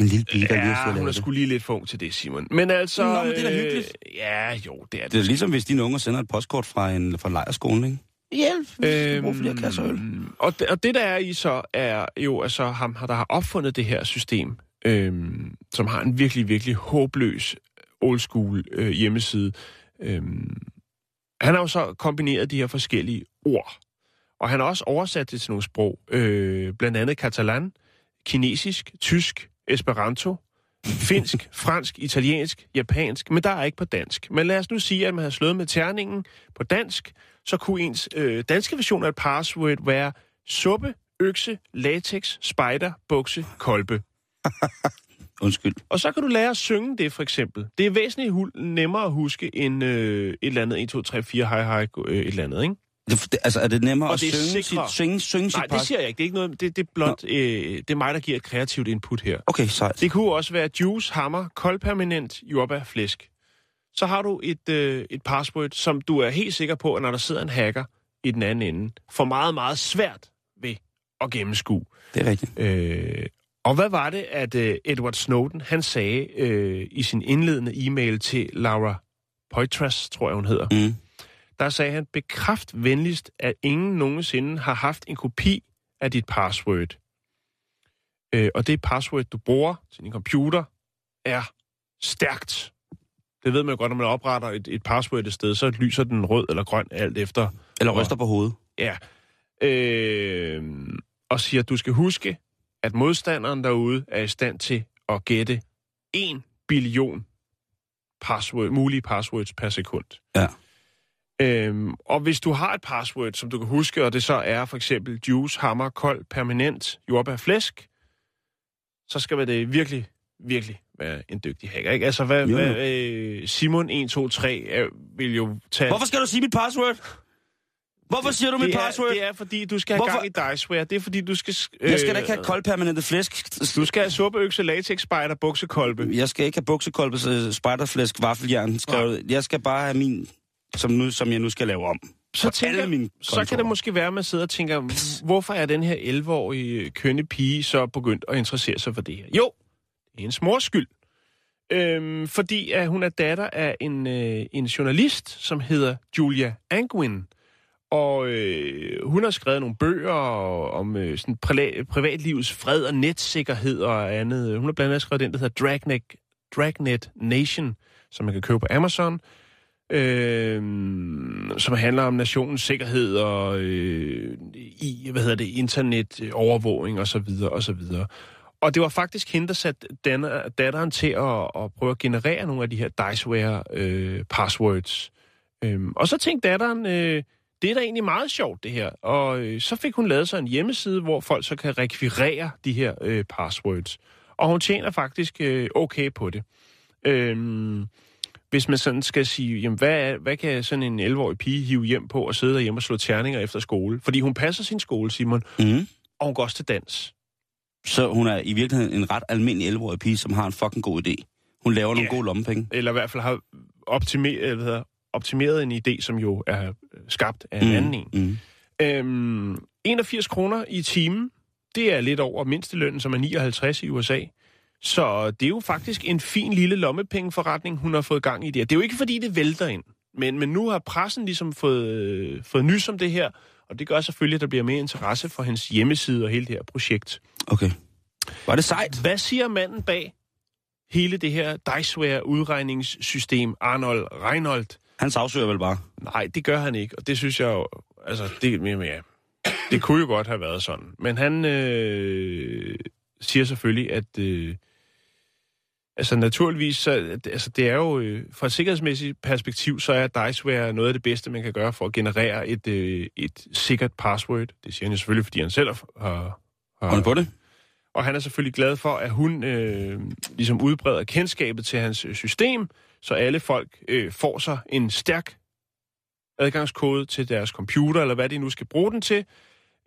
Speaker 5: En lille pige, der lige har
Speaker 6: Ja,
Speaker 5: fået
Speaker 6: hun er sgu lige lidt for ung til det, Simon. Men altså...
Speaker 5: Nå, men det er da hyggeligt.
Speaker 6: Øh, ja, jo, det er det.
Speaker 5: Det er ligesom, hvis dine unger sender et postkort fra, en, fra lejerskolen, ikke? Hjælp,
Speaker 6: Øhm,
Speaker 5: bruge flere kasser øl.
Speaker 6: Og det, og det, der er i så, er jo altså ham, der har opfundet det her system, øhm, som har en virkelig, virkelig håbløs old school øh, hjemmeside. Øhm, han har jo så kombineret de her forskellige ord, og han har også oversat det til nogle sprog, øh, blandt andet katalan, kinesisk, tysk, esperanto, finsk, fransk, italiensk, japansk, men der er ikke på dansk. Men lad os nu sige, at man har slået med terningen på dansk, så kunne ens øh, danske version af et password være suppe, økse, latex, spider, bukse, kolbe.
Speaker 5: Undskyld.
Speaker 6: Og så kan du lære at synge det, for eksempel. Det er væsentligt nemmere at huske end øh, et eller andet 1, 2, 3, 4, hej, hej, øh, et eller andet, ikke?
Speaker 5: Det, altså, er det nemmere
Speaker 6: Og
Speaker 5: at
Speaker 6: det
Speaker 5: synge,
Speaker 6: sikrere.
Speaker 5: sit, synge, synge sit
Speaker 6: Nej, det siger jeg ikke. Det er ikke noget, det, det er blot, øh, det er mig, der giver et kreativt input her.
Speaker 5: Okay, sejt.
Speaker 6: Det kunne også være juice, hammer, koldpermanent, jordbær, flæsk. Så har du et, øh, et password, som du er helt sikker på, at når der sidder en hacker i den anden ende, får meget, meget svært ved at gennemskue.
Speaker 5: Det er rigtigt.
Speaker 6: Øh, og hvad var det, at øh, Edward Snowden, han sagde øh, i sin indledende e-mail til Laura Poitras, tror jeg hun hedder,
Speaker 5: Mm.
Speaker 6: Der sagde han, bekræft venligst, at ingen nogensinde har haft en kopi af dit password. Øh, og det password, du bruger til din computer, er stærkt. Det ved man jo godt, når man opretter et, et password et sted, så lyser den rød eller grøn, alt efter.
Speaker 5: Eller ryster på hovedet.
Speaker 6: Ja. Øh, og siger, at du skal huske, at modstanderen derude er i stand til at gætte 1 billion password, mulige passwords per sekund.
Speaker 5: Ja.
Speaker 6: Øhm, og hvis du har et password, som du kan huske, og det så er for eksempel juice, hammer, kold, permanent, jordbær, flæsk, så skal det virkelig, virkelig være en dygtig hacker. Ikke? Altså, hvad,
Speaker 5: Jo, jo.
Speaker 6: hvad øh, Simon 123 er, vil jo tage...
Speaker 5: Hvorfor skal du sige mit password? Hvorfor siger du mit
Speaker 6: det er,
Speaker 5: password?
Speaker 6: Det er, fordi du skal have
Speaker 5: Hvorfor?
Speaker 6: gang i diceware. Det er, fordi du skal... Øh,
Speaker 5: Jeg skal da ikke have koldpermanente flæsk.
Speaker 6: Du skal have suppeøkse, latex, spider, buksekolbe.
Speaker 5: Jeg skal ikke have buksekolbe, så spejderflæsk, vaffeljern skrevet. Jeg skal bare have min, som, nu, som jeg nu skal lave om.
Speaker 6: Så, tænker, så kan det måske være, at man sidder og tænker, hvorfor er den her 11-årige kønne pige så begyndt at interessere sig for det her? Jo, det er hendes mors skyld. Øhm, fordi at hun er datter af en, øh, en journalist, som hedder Julia Angwin. Og øh, hun har skrevet nogle bøger om øh, sådan priva- privatlivets fred og netsikkerhed og andet. Hun har blandt andet skrevet den, der hedder Dragnet, Dragnet Nation, som man kan købe på Amazon. Øh, som handler om nationens sikkerhed og øh, i, hvad hedder det, internet, øh, overvågning og så videre og så videre. Og det var faktisk hende, der satte denne, øh, datteren til at, at prøve at generere nogle af de her Diceware øh, passwords. Øhm, og så tænkte datteren, øh, det er da egentlig meget sjovt det her. Og øh, så fik hun lavet sig en hjemmeside, hvor folk så kan rekvirere de her øh, passwords. Og hun tjener faktisk øh, okay på det. Øhm, hvis man sådan skal sige, jamen hvad, hvad kan sådan en 11-årig pige hive hjem på og sidde derhjemme og slå terninger efter skole? Fordi hun passer sin skole, Simon,
Speaker 5: Mm.
Speaker 6: og hun går også til dans.
Speaker 5: Så hun er i virkeligheden en ret almindelig 11-årig pige, som har en fucking god idé. Hun laver nogle
Speaker 6: Ja.
Speaker 5: gode lommepenge.
Speaker 6: Eller i hvert fald har optimeret, hvad hedder, optimeret en idé, som jo er øh, skabt af en
Speaker 5: Mm,
Speaker 6: anden en.
Speaker 5: Mm.
Speaker 6: Øhm, 81 kroner i timen, det er lidt over mindstelønnen, som er 59 i USA. Så det er jo faktisk en fin lille lommepengeforretning, hun har fået gang i det. Det er jo ikke, fordi det vælter ind. Men, men nu har pressen ligesom fået, øh, fået nys om det her, og det gør selvfølgelig, at der bliver mere interesse for hendes hjemmeside og hele det her projekt.
Speaker 5: Okay. Var det sejt?
Speaker 6: Hvad siger manden bag hele det her Diceware-udregningssystem, Arnold Reinholdt?
Speaker 5: Han sagsøger vel bare.
Speaker 6: Nej, det gør han ikke, og det synes jeg jo, altså, det er mere mere. Det kunne jo godt have været sådan. Men han øh, siger selvfølgelig, at øh, altså naturligvis, så, altså det er jo øh, fra et sikkerhedsmæssigt perspektiv, så er Diceware noget af det bedste, man kan gøre for at generere et, øh, et sikkert password. Det siger han jo selvfølgelig, fordi han selv har, har,
Speaker 5: Hold på det.
Speaker 6: og han er selvfølgelig glad for, at hun øh, ligesom udbreder kendskabet til hans øh, system, så alle folk øh, får sig en stærk adgangskode til deres computer, eller hvad de nu skal bruge den til.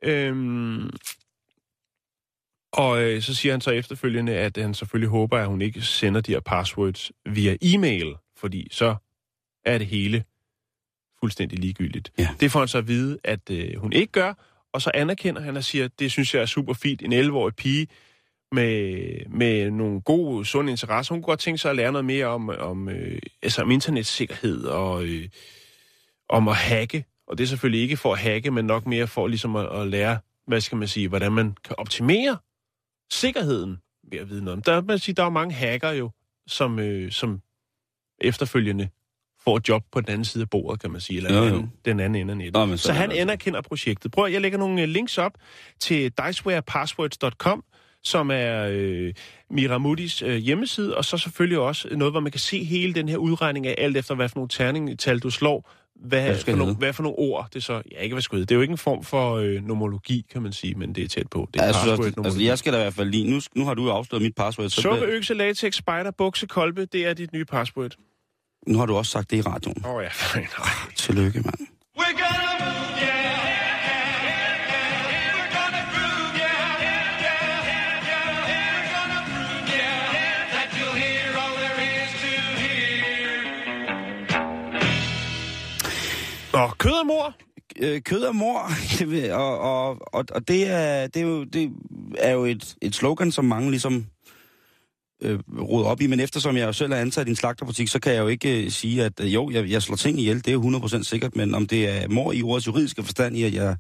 Speaker 6: Øhm, og øh, så siger han så efterfølgende, at han selvfølgelig håber, at hun ikke sender de her passwords via e-mail, fordi så er det hele fuldstændig ligegyldigt.
Speaker 5: Ja.
Speaker 6: Det får han så at vide, at øh, hun ikke gør, og så anerkender han og siger, at det synes jeg er super fint. En 11-årig pige med, med nogle gode, sunde interesser. Hun kunne godt tænke sig at lære noget mere om, om, øh, altså om internetsikkerhed og øh, om at hacke. Og det er selvfølgelig ikke for at hacke, men nok mere for ligesom at, at lære, hvad skal man sige, hvordan man kan optimere sikkerheden ved at vide noget om. Der, man siger, der er mange hacker jo, som, øh, som efterfølgende får et job på den anden side af bordet, kan man sige, eller
Speaker 5: Jo,
Speaker 6: den,
Speaker 5: jo.
Speaker 6: anden, den anden ende af nettet.
Speaker 5: Nå,
Speaker 6: så
Speaker 5: er
Speaker 6: han
Speaker 5: altså.
Speaker 6: anerkender projektet. Prøv at, jeg lægger nogle øh, links op til dicewarepasswords.com, som er øh, Miramudis øh, hjemmeside, og så selvfølgelig også noget, hvor man kan se hele den her udregning af alt efter, hvad for nogle terningtal du slår, hvad,
Speaker 5: Hvad
Speaker 6: for nogle, hvad for nogle ord det så... Ja, ikke hvad skal det er jo ikke en form for øh, nomologi, kan man sige, men det er tæt på. Det er
Speaker 5: Ja, jeg, synes også,
Speaker 6: password
Speaker 5: altså, jeg skal da i hvert fald lige... Nu, nu har du jo afsløret mit password, så
Speaker 6: Suppe, økse, latex, spider, bukse, kolbe, det er dit nye password.
Speaker 5: nu har du også sagt det i radioen.
Speaker 6: Åh oh, ja, nej.
Speaker 5: Tillykke, mand.
Speaker 4: We're gonna
Speaker 6: kød og mor.
Speaker 5: øh, kød og mor, og, og, og, og det, er, det, er jo, det er jo et, et slogan, som mange ligesom øh, roder op i, men eftersom jeg jo selv er ansat i en slagterbutik, så kan jeg jo ikke øh, sige, at øh, jo, jeg, jeg slår ting ihjel, det er jo 100% sikkert, men om det er mor i ordets juridiske forstand i, at jeg...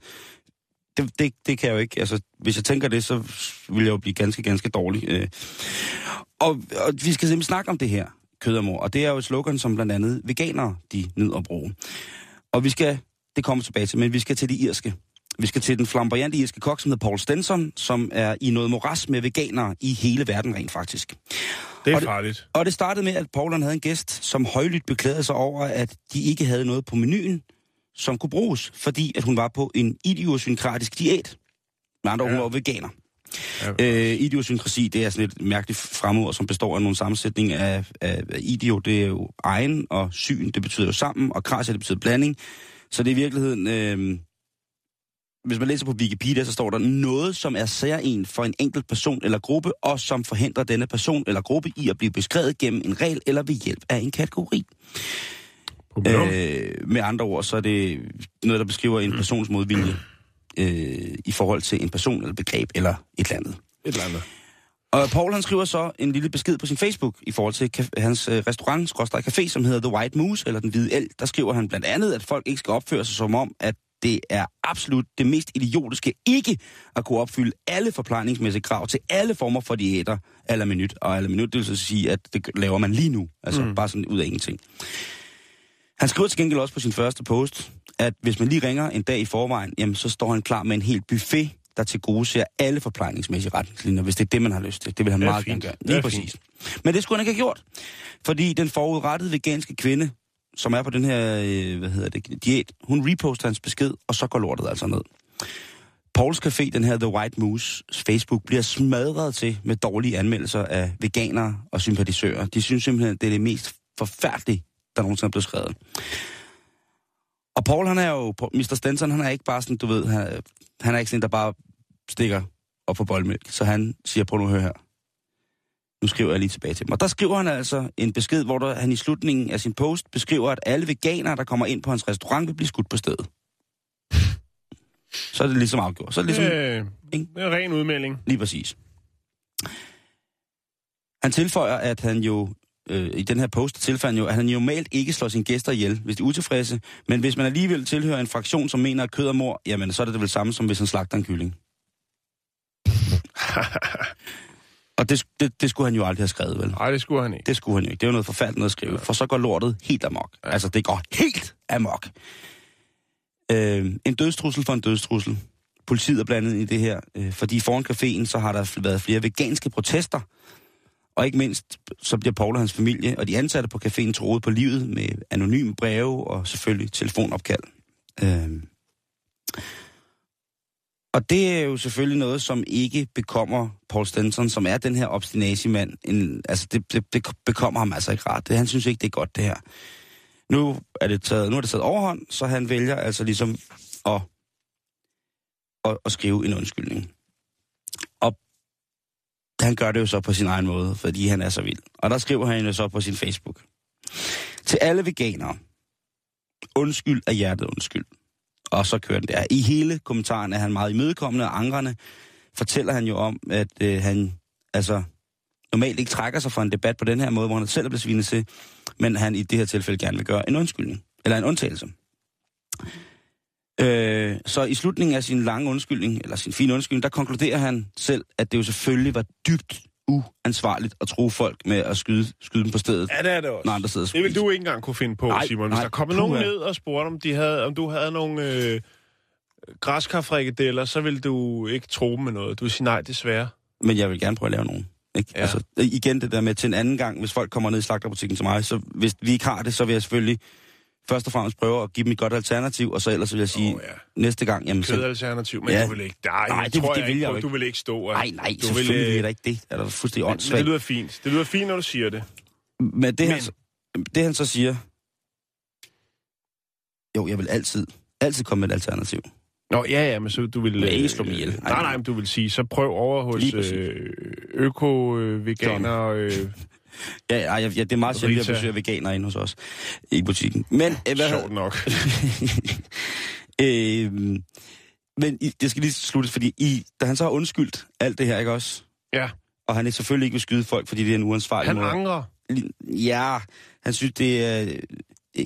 Speaker 5: Det, det, det kan jeg jo ikke. Altså, hvis jeg tænker det, så vil jeg jo blive ganske, ganske dårlig. Øh. Og, og vi skal simpelthen snakke om det her, kød og mor, og det er jo et slogan, som blandt andet veganere, de nyder at bruge. Og vi skal, det kommer tilbage til, men vi skal til det irske. Vi skal til den flamboyante irske kok, som hedder Paul Stenson, som er i noget moras med veganere i hele verden rent faktisk.
Speaker 6: Det er
Speaker 5: Og det-
Speaker 6: farligt.
Speaker 5: Og det startede med, at Paul havde en gæst, som højlydt beklagede sig over, at de ikke havde noget på menuen, som kunne bruges, fordi at hun var på en idiosynkratisk diæt. Med andre ord, hun
Speaker 6: Ja.
Speaker 5: var veganer.
Speaker 6: Ja.
Speaker 5: Øh, idiosynkrasi, det er sådan et mærkeligt fremmord, som består af nogle sammensætning af, af, idio, det er jo egen, og syn, det betyder jo sammen, og krasia, det betyder blanding. Så det er i virkeligheden, øh, hvis man læser på Wikipedia, så står der noget, som er særlig for en enkelt person eller gruppe, og som forhindrer denne person eller gruppe i at blive beskrevet gennem en regel eller ved hjælp af en kategori.
Speaker 6: Øh,
Speaker 5: Øh, med andre ord, så er det noget, der beskriver en persons modvilje øh, i forhold til en person eller begreb eller et eller andet.
Speaker 6: et eller andet.
Speaker 5: Og Paul han skriver så en lille besked på sin Facebook i forhold til hans øh, restaurant, skråstreg café, som hedder The White Moose, eller Den Hvide El. Der skriver han blandt andet, at folk ikke skal opføre sig som om, at det er absolut det mest idiotiske ikke at kunne opfylde alle forplejningsmæssige krav til alle former for diæter, eller minut. Og alle minut, det vil så sige, at det laver man lige nu. Altså mm. bare sådan ud af ingenting. Han skriver til gengæld også på sin første post, at hvis man lige ringer en dag i forvejen, jamen, så står han klar med en helt buffet, der til gode ser alle forplejningsmæssige retningslinjer, hvis det er det, man har lyst til. Det vil han
Speaker 6: Det
Speaker 5: meget
Speaker 6: fint.
Speaker 5: gerne gøre.
Speaker 6: Det
Speaker 5: Lige
Speaker 6: er
Speaker 5: præcis. Men det skulle han ikke have gjort. Fordi den forudrettede veganske kvinde, som er på den her, øh, hvad hedder det, diæt, hun reposter hans besked, og så går lortet altså ned. Pauls Café, den her The White Moose Facebook, bliver smadret til med dårlige anmeldelser af veganere og sympatisører. De synes simpelthen, det er det mest forfærdelige, der nogensinde er blevet skrevet. Og Paul, han er jo, Mr. Stenson, han er ikke bare sådan, du ved, han, han er ikke sådan, der bare stikker op på boldmælk. Så han siger, prøv nu at høre her. Nu skriver jeg lige tilbage til dem. Og der skriver han altså en besked, hvor der, han i slutningen af sin post beskriver, at alle veganere, der kommer ind på hans restaurant, vil blive skudt på stedet. Så er det ligesom afgjort. Så er det ligesom...
Speaker 6: Øh,
Speaker 5: ikke?
Speaker 6: det er ren udmelding.
Speaker 5: Lige præcis. Han tilføjer, at han jo øh, i den her post han jo, at han normalt ikke slår sine gæster ihjel, hvis de er utilfredse. Men hvis man alligevel tilhører en fraktion, som mener, at kød og mor, jamen så er det det vel samme, som hvis han slagter en kylling. og det, det, det skulle han jo aldrig have skrevet, vel?
Speaker 6: Nej, det skulle han ikke.
Speaker 5: Det skulle han jo ikke. Det var noget forfærdeligt at skrive, for så går lortet helt amok. Ja. Altså, det går helt amok. Øh, en dødstrussel for en dødstrussel. politiet er blandet i det her. Øh, fordi foran caféen, så har der været flere veganske protester. Og ikke mindst, så bliver Paul og hans familie og de ansatte på caféen troet på livet med anonyme breve og selvfølgelig telefonopkald. Øh, og det er jo selvfølgelig noget, som ikke bekommer Paul Stenson, som er den her obstinacimand. En, altså, det, det, det bekommer ham altså ikke ret. Det, han synes ikke, det er godt, det her. Nu er det taget, nu er det taget overhånd, så han vælger altså ligesom at, at, at skrive en undskyldning. Han gør det jo så på sin egen måde, fordi han er så vild. Og der skriver han jo så på sin Facebook. Til alle veganere. Undskyld af hjertet undskyld. Og så kører den der. I hele kommentaren er han meget imødekommende, og angrende fortæller han jo om, at øh, han altså normalt ikke trækker sig fra en debat på den her måde, hvor han selv er blevet svinet til, men han i det her tilfælde gerne vil gøre en undskyldning, eller en undtagelse. Øh, så i slutningen af sin lange undskyldning, eller sin fine undskyldning, der konkluderer han selv, at det jo selvfølgelig var dybt uansvarligt at tro folk med at skyde, skyde dem på stedet.
Speaker 6: Ja, det er det også.
Speaker 5: Når andre sidder
Speaker 6: Det vil du ikke engang kunne finde på,
Speaker 5: Nej,
Speaker 6: Simon. Hvis
Speaker 5: nej,
Speaker 6: der kommer
Speaker 5: puha.
Speaker 6: nogen ned og spurgte, om, de havde, om du havde nogle øh, græskarfrikadeller, så vil du ikke tro dem med noget. Du vil sige nej, desværre.
Speaker 5: Men jeg vil gerne prøve at lave nogen. Ikke?
Speaker 6: Ja.
Speaker 5: Altså, igen det der med til en anden gang, hvis folk kommer ned i slagterbutikken til mig, så hvis vi ikke har det, så vil jeg selvfølgelig først og fremmest prøve at give dem et godt alternativ, og så ellers vil jeg sige, oh,
Speaker 6: ja.
Speaker 5: næste gang, jamen så...
Speaker 6: Kødalternativ, men
Speaker 5: Ja.
Speaker 6: du vil ikke. Nej,
Speaker 5: Nej,
Speaker 6: det,
Speaker 5: det-
Speaker 6: tror
Speaker 5: det
Speaker 6: jeg
Speaker 5: vil
Speaker 6: ikke,
Speaker 5: jeg ikke.
Speaker 6: Du vil ikke stå.
Speaker 5: Nej, nej,
Speaker 6: du
Speaker 5: selvfølgelig
Speaker 6: øh,
Speaker 5: er der ikke det. Er der fuldstændig åndssvagt.
Speaker 6: Det lyder fint. Det lyder fint, når du siger det.
Speaker 5: Men det,
Speaker 6: Men-
Speaker 5: han, så- det han så siger... Jo, jeg vil altid, altid komme med et alternativ.
Speaker 6: Nå, ja, ja, men så du vil...
Speaker 5: Men ikke
Speaker 6: øh,
Speaker 5: slå mig ihjel.
Speaker 6: Nej, nej, men du vil sige, så prøv over hos øh, øko-veganer... Øh,
Speaker 5: Ja, ja, ja, det er meget sjældent, at
Speaker 6: Rita.
Speaker 5: jeg besøger veganer inde hos os i butikken. Men, øh, hvad,
Speaker 6: sjovt nok.
Speaker 5: øh, men i- det skal lige sluttes, fordi i, da han så har undskyldt alt det her, ikke også?
Speaker 6: Ja.
Speaker 5: Og han er selvfølgelig ikke vil skyde folk, fordi det er en uansvarlig
Speaker 6: Han
Speaker 5: måde.
Speaker 6: angrer.
Speaker 5: Ja, han synes, det er øh,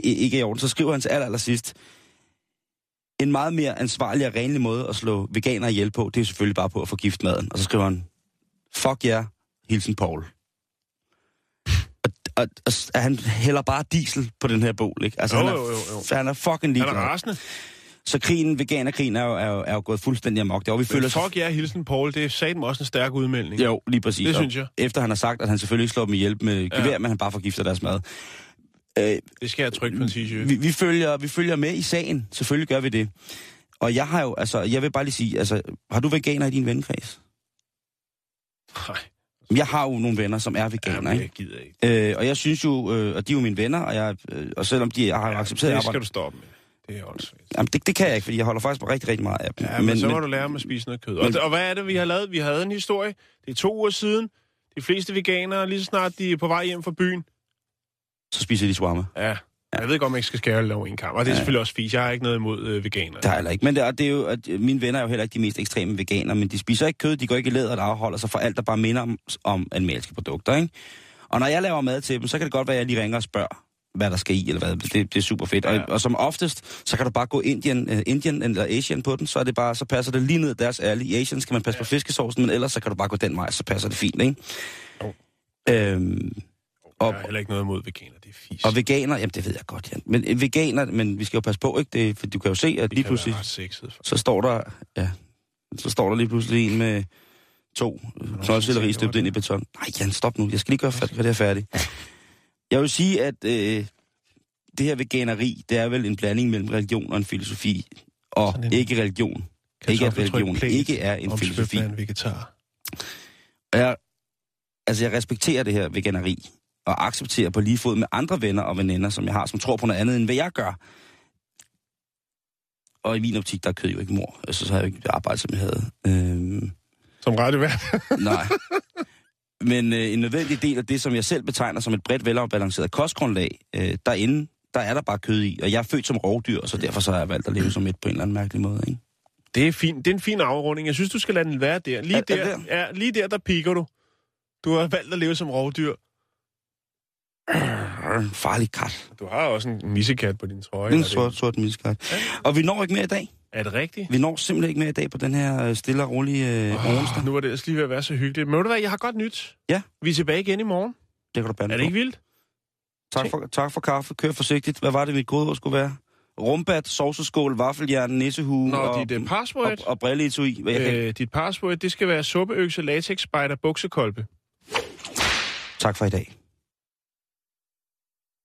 Speaker 5: ikke er i orden. Så skriver han til aller, aller sidst, en meget mere ansvarlig og renlig måde at slå veganer ihjel på, det er selvfølgelig bare på at forgifte maden. Og så skriver han, fuck jer, yeah, hilsen Paul. Og, og, og, han hælder bare diesel på den her bål, ikke? Altså,
Speaker 6: Jo,
Speaker 5: han, er,
Speaker 6: jo, jo, jo.
Speaker 5: han er fucking
Speaker 6: Han
Speaker 5: ligeglad.
Speaker 6: er rasende.
Speaker 5: Så krigen, veganerkrigen, er jo, er, jo, er jo gået fuldstændig amok. Det var, vi føler
Speaker 6: fuck ja, hilsen Paul, det er satme også en stærk udmelding.
Speaker 5: Jo, lige præcis.
Speaker 6: Det
Speaker 5: Og
Speaker 6: synes jeg.
Speaker 5: Efter han har sagt, at han selvfølgelig ikke slår dem ihjel med gevær,
Speaker 6: ja.
Speaker 5: men han bare forgifter deres mad. Øh,
Speaker 6: Det skal jeg trykke på en t-shirt.
Speaker 5: vi, vi, følger, vi følger med i sagen. Selvfølgelig gør vi det. Og jeg har jo, altså, jeg vil bare lige sige, altså, har du veganer i din vennekreds?
Speaker 6: Nej,
Speaker 5: Jeg har jo nogle venner, som er veganer,
Speaker 6: jamen, jeg gider ikke.
Speaker 5: Øh, og jeg synes jo, øh, og de er jo mine venner, og, jeg, øh, og selvom de jeg har jo accepteret
Speaker 6: det skal
Speaker 5: arbejde...
Speaker 6: du stoppe med. Det er åndssvagt.
Speaker 5: Jamen, det, det kan jeg ikke, fordi jeg holder faktisk rigtig, rigtig meget af dem.
Speaker 6: Ja, men, men så må du lære dem at spise noget kød. Og,
Speaker 5: men-
Speaker 6: og hvad er det, vi har lavet? Vi havde en historie. Det er to uger siden. De fleste veganere, lige så snart de er på vej hjem fra byen.
Speaker 5: så spiser de shawarma.
Speaker 6: Ja. Jeg ved godt, om jeg ikke skal skære det over en kamp. Og det er
Speaker 5: Ja.
Speaker 6: selvfølgelig også fint. Jeg har ikke noget imod øh, veganere.
Speaker 5: Der er heller ikke. Men det er, det er jo, at mine venner er jo heller ikke de mest ekstreme veganer, men de spiser ikke kød, de går ikke i læder, der afholder sig for alt, der bare minder om, om animalske produkter, ikke? Og når jeg laver mad til dem, så kan det godt være, at jeg lige ringer og spørger, hvad der skal i, eller hvad. Det, det er super fedt.
Speaker 6: Ja.
Speaker 5: Og, og, som oftest, så kan du bare gå Indian, uh, Indian eller Asian på den, så, er det bare, så passer det lige ned deres ærlige. I Asian skal man passe ja. på fiskesaucen, men ellers så kan du bare gå den vej, så passer det fint, ikke?
Speaker 6: Jo.
Speaker 5: Øhm,
Speaker 6: Jeg
Speaker 5: og,
Speaker 6: har heller ikke noget imod veganer. Fisk.
Speaker 5: og veganer, jamen det ved jeg godt, Jan. Men øh, veganer, men vi skal jo passe på, ikke? Det, for du kan jo se, at
Speaker 6: det
Speaker 5: lige pludselig
Speaker 6: sexet.
Speaker 5: så står der, ja, så står der lige pludselig en med to knoldcelleri
Speaker 6: det
Speaker 5: støbt ind i beton. Nej, Jan, stop nu. Jeg skal lige gøre færdig, det er færdig. Jeg vil sige, at øh, det her veganeri, det er vel en blanding mellem religion og en filosofi. Og
Speaker 6: en
Speaker 5: ikke religion. Ikke at religion ikke er en filosofi.
Speaker 6: en vegetar.
Speaker 5: Og Jeg, altså, jeg respekterer det her veganeri, og accepterer på lige fod med andre venner og veninder, som jeg har, som tror på noget andet, end hvad jeg gør. Og i min optik, der er kød jo ikke mor. Altså, så har jeg jo ikke arbejdet, som jeg havde. Øhm,
Speaker 6: Som radiovært.
Speaker 5: Nej. Men øh, en nødvendig del af det, som jeg selv betegner som et bredt velafbalanceret kostgrundlag, øh, derinde, der er der bare kød i. Og jeg er født som rovdyr, så derfor så har jeg valgt at leve som et på en eller anden mærkelig måde. Ikke?
Speaker 6: Det er, fint. det er en fin afrunding. Jeg synes, du skal lade den være der. Lige,
Speaker 5: Er- er
Speaker 6: der,
Speaker 5: det
Speaker 6: Ja, lige der, der piker du. Du har valgt at leve som rovdyr
Speaker 5: farlig kat.
Speaker 6: Du har også en missekat på din trøje.
Speaker 5: En sort, sort missekat. Og vi når ikke mere i dag.
Speaker 6: Er det rigtigt?
Speaker 5: Vi når simpelthen ikke mere i dag på den her øh, stille og rolige øh,
Speaker 6: oh,
Speaker 5: onsdag.
Speaker 6: Nu var det altså lige ved at være så hyggeligt. Men ved du hvad, jeg har godt nyt.
Speaker 5: Ja.
Speaker 6: Vi er tilbage igen i morgen.
Speaker 5: Det kan du bande
Speaker 6: Er det ikke vildt?
Speaker 5: Tak for, tak for kaffe. Kør forsigtigt. Hvad var det, mit gode skulle være? Rumbat, sovseskål, vaffeljern, nissehue
Speaker 6: Nå,
Speaker 5: og,
Speaker 6: dit, uh, password,
Speaker 5: og, og brilleetui.
Speaker 6: Øh, dit password, det skal være suppeøkse, latex, spider, buksekolbe.
Speaker 5: Tak for i dag.